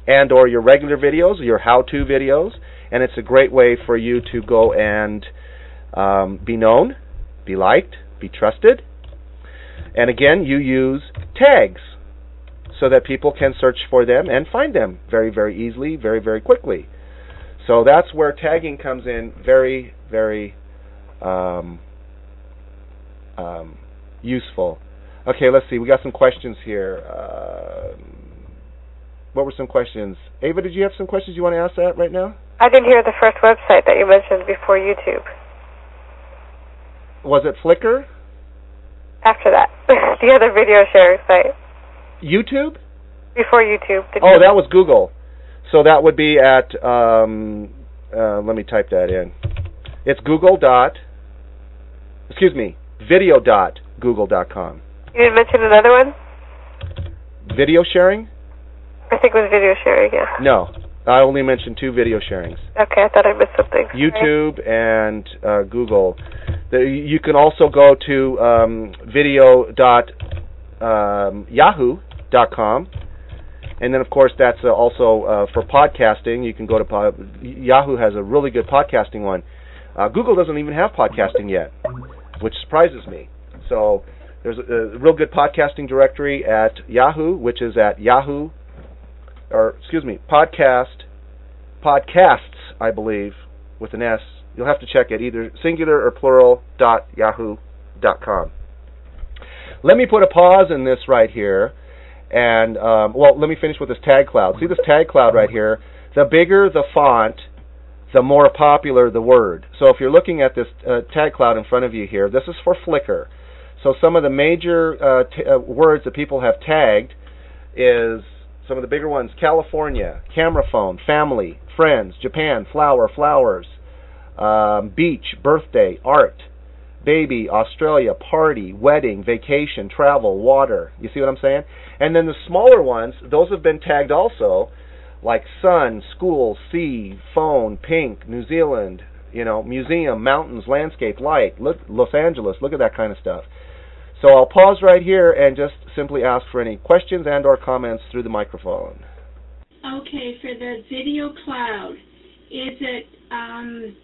A: and or your regular videos, your how-to videos, and it's a great way for you to go and um, be known, be liked, be trusted. And again, you use tags so that people can search for them and find them very, very easily, very, very quickly. So that's where tagging comes in very, very um, um, useful. Okay, let's see. We got some questions here. Uh, what were some questions? Ava, did you have some questions you want to ask that right now?
C: I didn't hear the first website that you mentioned before YouTube.
A: Was it Flickr?
C: After that, the other video sharing site.
A: YouTube?
C: Before YouTube.
A: Oh, that was Google. So that would be at. Um, uh, let me type that in. It's Google dot. Excuse me. Video dot Google dot com.
C: You didn't mention another one?
A: Video sharing?
C: I think it was video sharing, yeah.
A: No. I only mentioned two video sharings.
C: Okay, I thought I missed something.
A: YouTube and uh, Google. The, you can also go to um, video.yahoo.com. Um, and then, of course, that's uh, also uh, for podcasting. You can go to Yahoo has a really good podcasting one. Uh, Google doesn't even have podcasting yet, which surprises me. So there's a, a real good podcasting directory at Yahoo, which is at Yahoo, or excuse me, podcast, podcasts, I believe, with an S. You'll have to check it, either singular or plural, dot yahoo dot com. Let me put a pause in this right here, and, um, well, let me finish with this tag cloud. See this tag cloud right here? The bigger the font, the more popular the word. So if you're looking at this uh, tag cloud in front of you here, this is for Flickr. So some of the major uh, t- uh, words that people have tagged is some of the bigger ones: California, camera phone, family, friends, Japan, flower, flowers, um, beach, birthday, art, baby, Australia, party, wedding, vacation, travel, water. You see what I'm saying? And then the smaller ones, those have been tagged also, like sun, school, sea, phone, pink, New Zealand, you know, museum, mountains, landscape, light, look, Los Angeles. Look at that kind of stuff. So I'll pause right here and just simply ask for any questions and or comments through the microphone.
B: Okay, for the video cloud, is it um,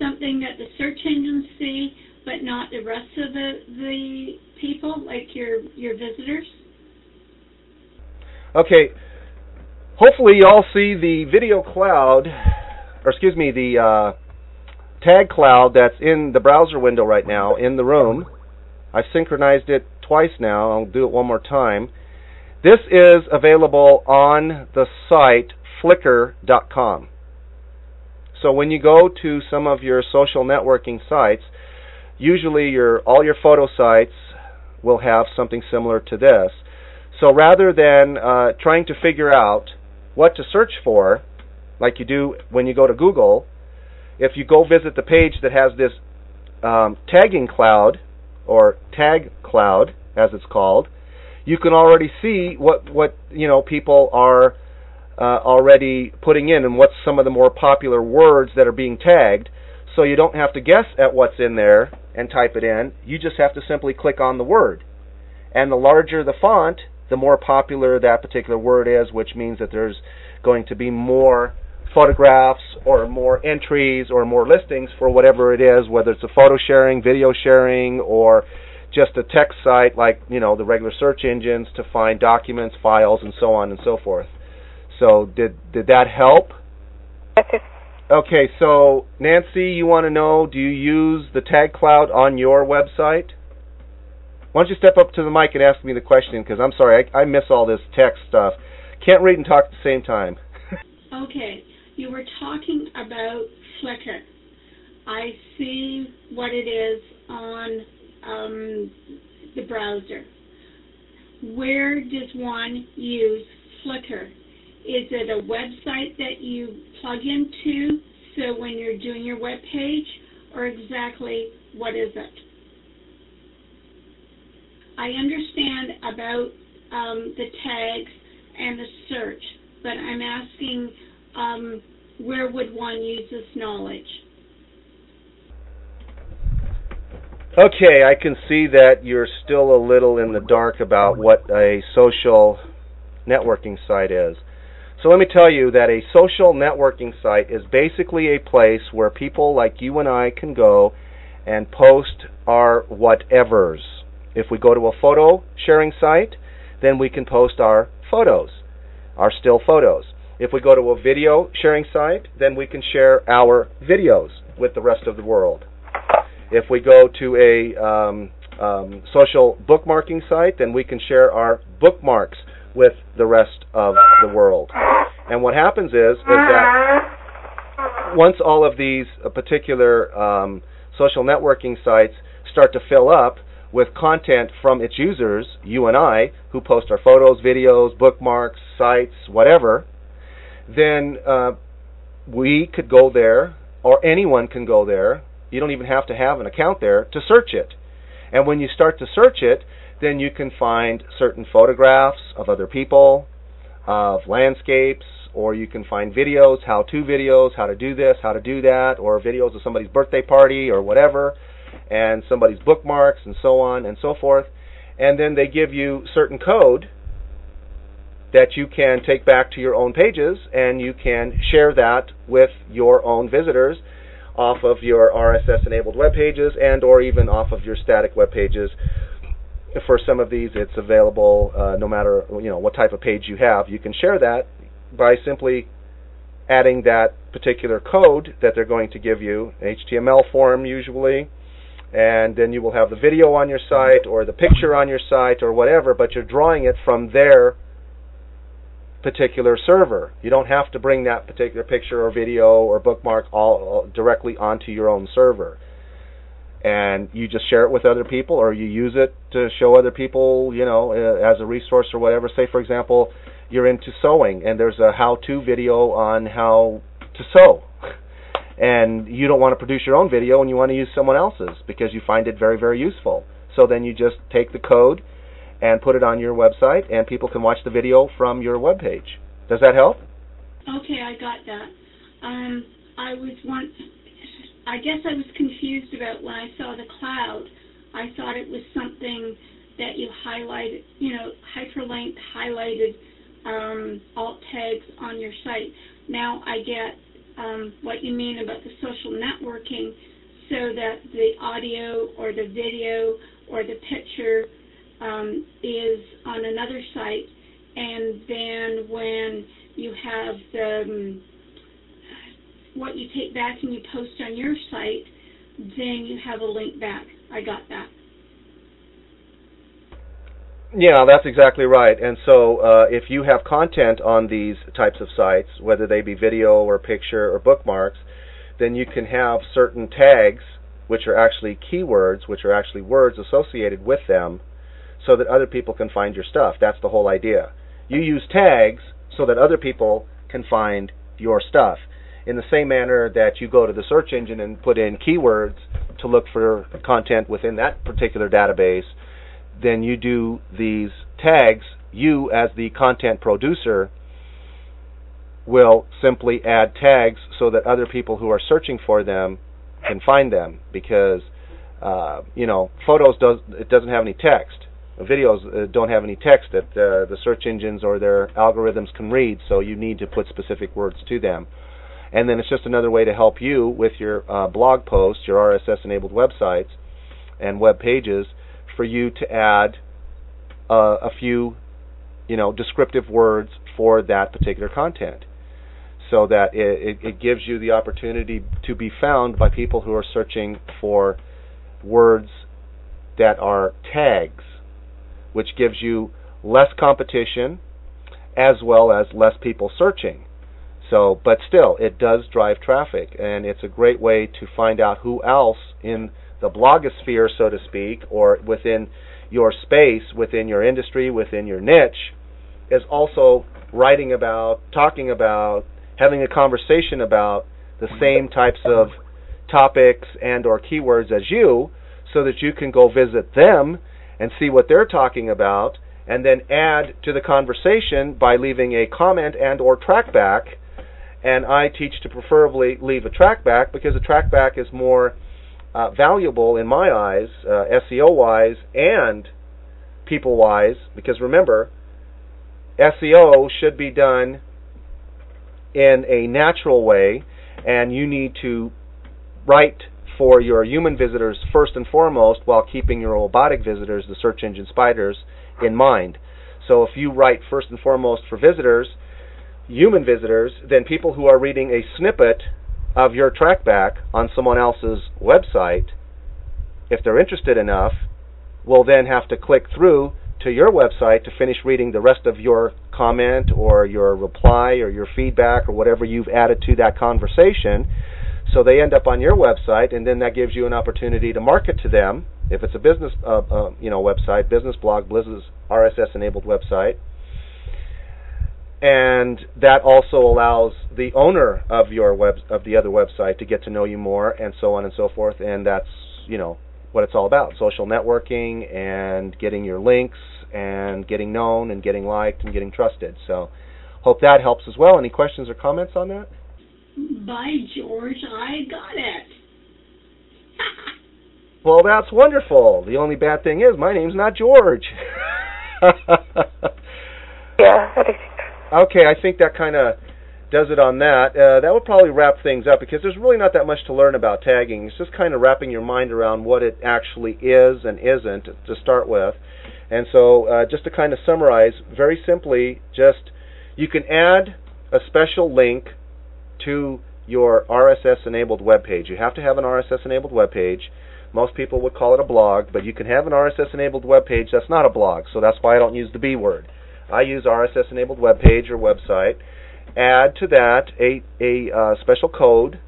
B: something that the search engines see, but not the rest of the the people, like your your visitors?
A: Okay. Hopefully, you all see the video cloud, or excuse me, the uh, tag cloud that's in the browser window right now in the room. I've synchronized it twice now. I'll do it one more time. This is available on the site flickr.com. So when you go to some of your social networking sites, usually your all your photo sites will have something similar to this. So rather than uh, trying to figure out what to search for, like you do when you go to Google, if you go visit the page that has this um, tagging cloud or tag cloud, as it's called, you can already see what what you know people are uh, already putting in and what's some of the more popular words that are being tagged. So you don't have to guess at what's in there and type it in. You just have to simply click on the word. And the larger the font, the more popular that particular word is, which means that there's going to be more photographs or more entries or more listings for whatever it is, whether it's a photo sharing, video sharing, or just a text site like, you know, the regular search engines to find documents, files, and so on and so forth. So did did that help? Okay, so Nancy, you want to know, do you use the tag cloud on your website? Why don't you step up to the mic and ask me the question? Because I'm sorry, I, I miss all this text stuff. Can't read and talk at the same time.
B: okay, you were talking about Flickr. I see what it is on um, the browser. Where does one use Flickr? Is it a website that you plug into so when you're doing your web page, or exactly what is it? I understand about um, the tags and the search, but I'm asking um, where would one use this knowledge?
A: Okay, I can see that you're still a little in the dark about what a social networking site is. So let me tell you that a social networking site is basically a place where people like you and I can go and post our whatevers. If we go to a photo sharing site, then we can post our photos, our still photos. If we go to a video sharing site, then we can share our videos with the rest of the world. If we go to a um, um, social bookmarking site, then we can share our bookmarks with the rest of the world. And what happens is, is that once all of these uh, particular um, social networking sites start to fill up with content from its users, you and I, who post our photos, videos, bookmarks, sites, whatever, then uh, we could go there, or anyone can go there. You don't even have to have an account there to search it. And when you start to search it, then you can find certain photographs of other people, of landscapes, or you can find videos, how-to videos, how to do this, how to do that, or videos of somebody's birthday party or whatever, and somebody's bookmarks and so on and so forth. And then they give you certain code that you can take back to your own pages and you can share that with your own visitors off of your RSS enabled web pages and or even off of your static web pages. For some of these it's available uh, no matter you know what type of page you have. You can share that by simply adding that particular code that they're going to give you, HTML form usually, and then you will have the video on your site or the picture on your site or whatever, but you're drawing it from their particular server. You don't have to bring that particular picture or video or bookmark all, all directly onto your own server. And you just share it with other people or you use it to show other people, you know, uh, as a resource or whatever. Say, for example, you're into sewing and there's a how-to video on how to sew. And you don't want to produce your own video and you want to use someone else's because you find it very, very useful. So then you just take the code and put it on your website, and people can watch the video from your web page. Does that help?
B: Okay, I got that. Um, I was once, I guess I was confused about when I saw the cloud. I thought it was something that you highlighted, you know, hyperlinked, highlighted um, alt tags on your site. Now I get um, what you mean about the social networking so that the audio or the video or the picture um, is on another site, and then when you have the um, what you take back and you post on your site, then you have a link back. I got that.
A: Yeah, that's exactly right. And so, uh, if you have content on these types of sites, whether they be video or picture or bookmarks, then you can have certain tags, which are actually keywords, which are actually words associated with them, so that other people can find your stuff. That's the whole idea. You use tags so that other people can find your stuff. In the same manner that you go to the search engine and put in keywords to look for content within that particular database, then you do these tags. You, as the content producer, will simply add tags so that other people who are searching for them can find them because uh, you know photos does it doesn't have any text videos uh, don't have any text that uh, the search engines or their algorithms can read so you need to put specific words to them and then it's just another way to help you with your uh, blog posts your RSS enabled websites and web pages for you to add uh, a few, you know, descriptive words for that particular content, so that it, it, it gives you the opportunity to be found by people who are searching for words that are tags, which gives you less competition as well as less people searching. So, but still, it does drive traffic, and it's a great way to find out who else in the blogosphere, so to speak, or within your space, within your industry, within your niche, is also writing about, talking about, having a conversation about the same types of topics and or keywords as you so that you can go visit them and see what they're talking about and then add to the conversation by leaving a comment and or trackback and I teach to preferably leave a trackback because a trackback is more uh, valuable in my eyes, uh, SEO wise and people wise, because remember, SEO should be done in a natural way, and you need to write for your human visitors first and foremost while keeping your robotic visitors, the search engine spiders, in mind. So if you write first and foremost for visitors, human visitors, than people who are reading a snippet of your trackback on someone else's website, if they're interested enough, will then have to click through to your website to finish reading the rest of your comment or your reply or your feedback or whatever you've added to that conversation. So they end up on your website, and then that gives you an opportunity to market to them. If it's a business, uh, uh, you know, website, business blog, business RSS enabled website, and that also allows the owner of your web of the other website to get to know you more and so on and so forth. And that's you know what it's all about social networking and getting your links and getting known and getting liked and getting trusted. So hope that helps as well. Any questions or comments on that?
B: By george i got it.
A: Well that's wonderful. The only bad thing is my name's not george.
C: Yeah I think
A: Okay, I think that kind of does it on that. Uh, that would probably wrap things up because there's really not that much to learn about tagging. It's just kind of wrapping your mind around what it actually is and isn't to start with. And so, uh, just to kind of summarize, very simply, just you can add a special link to your RSS enabled web page. You have to have an RSS enabled web page. Most people would call it a blog, but you can have an RSS enabled web page that's not a blog, so that's why I don't use the B word. I use RSS enabled web page or website. Add to that a, a uh, special code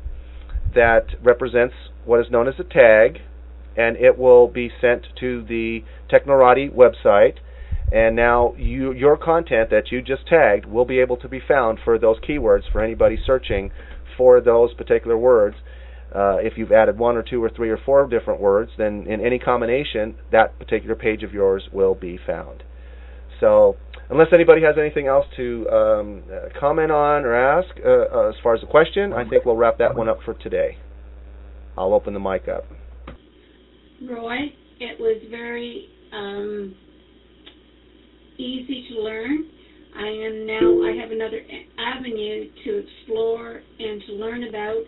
A: that represents what is known as a tag, and it will be sent to the Technorati website. And now you, your content that you just tagged will be able to be found for those keywords for anybody searching for those particular words. Uh, if you've added one or two or three or four different words, then in any combination, that particular page of yours will be found. So unless anybody has anything else to um, uh, comment on or ask uh, uh, as far as the question, I think we'll wrap that one up for today. I'll open the mic up.
B: Roy, it was very um, easy to learn. I am now, I have another avenue to explore and to learn about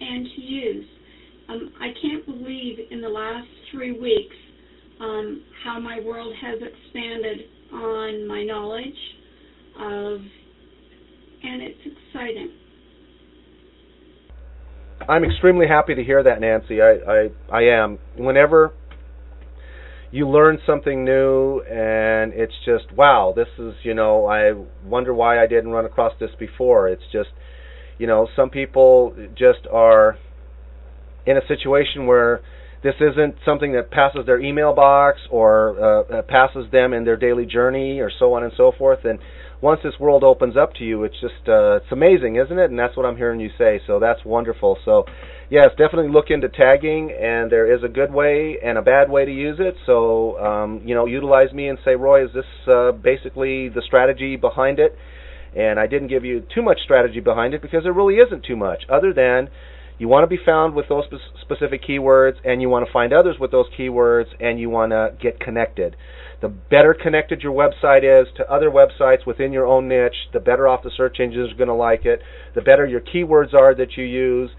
B: and to use. Um, I can't believe in the last three weeks um, how my world has expanded on my knowledge of, and it's exciting.
A: I'm extremely happy to hear that, Nancy. I, I, I am. Whenever you learn something new and it's just wow this is you know i wonder why i didn't run across this before it's just you know some people just are in a situation where this isn't something that passes their email box or uh, passes them in their daily journey or so on and so forth. And once this world opens up to you it's just uh, it's amazing isn't it? And that's what i'm hearing you say. So that's wonderful. So yes definitely look into tagging and there is a good way and a bad way to use it. So um, you know utilize me and say roy is this uh, basically the strategy behind it? And i didn't give you too much strategy behind it because there really isn't too much other than you want to be found with those specific keywords, and you want to find others with those keywords, and you want to get connected. The better connected your website is to other websites within your own niche, the better off the search engines are going to like it, the better your keywords are that you use.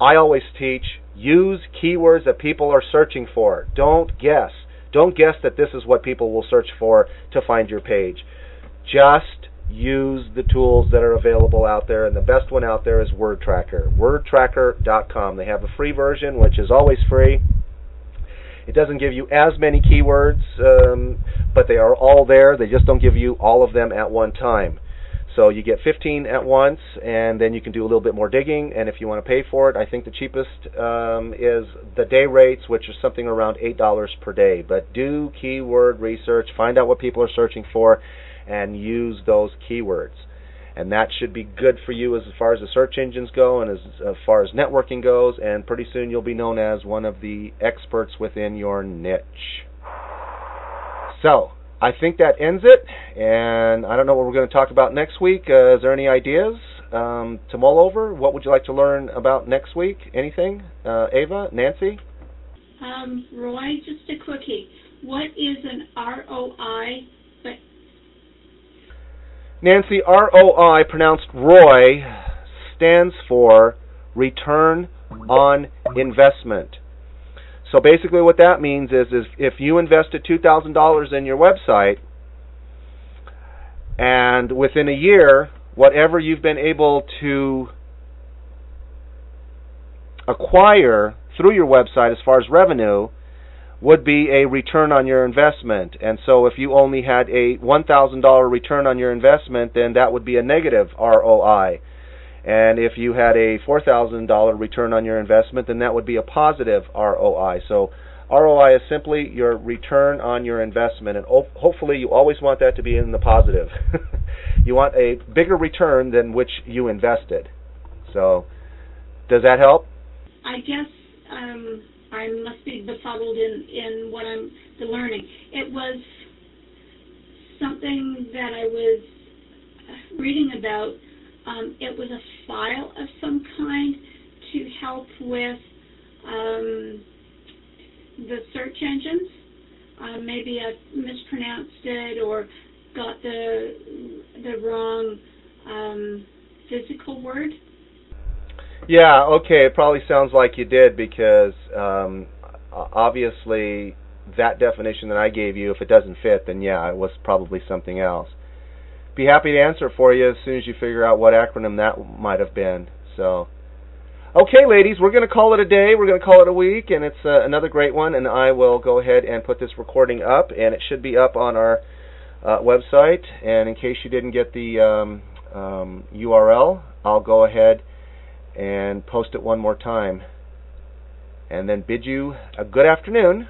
A: I always teach use keywords that people are searching for. Don't guess. Don't guess that this is what people will search for to find your page. Just use the tools that are available out there, and the best one out there is WordTracker. WordTracker.com. They have a free version, which is always free. It doesn't give you as many keywords, um, but they are all there. They just don't give you all of them at one time. So you get 15 at once, and then you can do a little bit more digging. And if you want to pay for it, I think the cheapest um, is the day rates, which is something around eight dollars per day. But do keyword research, find out what people are searching for, and use those keywords. And that should be good for you as far as the search engines go and as, as far as networking goes. And pretty soon you'll be known as one of the experts within your niche. So, I think that ends it. And I don't know what we're going to talk about next week. Uh, is there any ideas um, to mull over? What would you like to learn about next week? Anything? Uh, Ava? Nancy?
B: Um, Roy, just a quickie. What is an ROI
A: Nancy, ROI, pronounced Roy, stands for Return on Investment. So basically what that means is, is if you invested $2,000 in your website, and within a year, whatever you've been able to acquire through your website as far as revenue would be a return on your investment. And so if you only had a $1,000 return on your investment, then that would be a negative ROI. And if you had a $4,000 return on your investment, then that would be a positive ROI. So ROI is simply your return on your investment, and hopefully you always want that to be in the positive. you want a bigger return than which you invested. So, does that help?
B: I guess um, I must be befuddled in in what I'm the learning. It was something that I was reading about. Um, it was a file of some kind to help with um, the search engines. Uh, maybe I mispronounced it or got the the wrong um, physical word.
A: Yeah, okay. It probably sounds like you did because um, obviously that definition that I gave you, if it doesn't fit, then yeah, it was probably something else. Be happy to answer for you as soon as you figure out what acronym that might have been. So, okay, ladies, we're going to call it a day. We're going to call it a week, and it's uh, another great one. And I will go ahead and put this recording up, and it should be up on our uh, website. And in case you didn't get the um, um, URL, I'll go ahead and post it one more time. And then bid you a good afternoon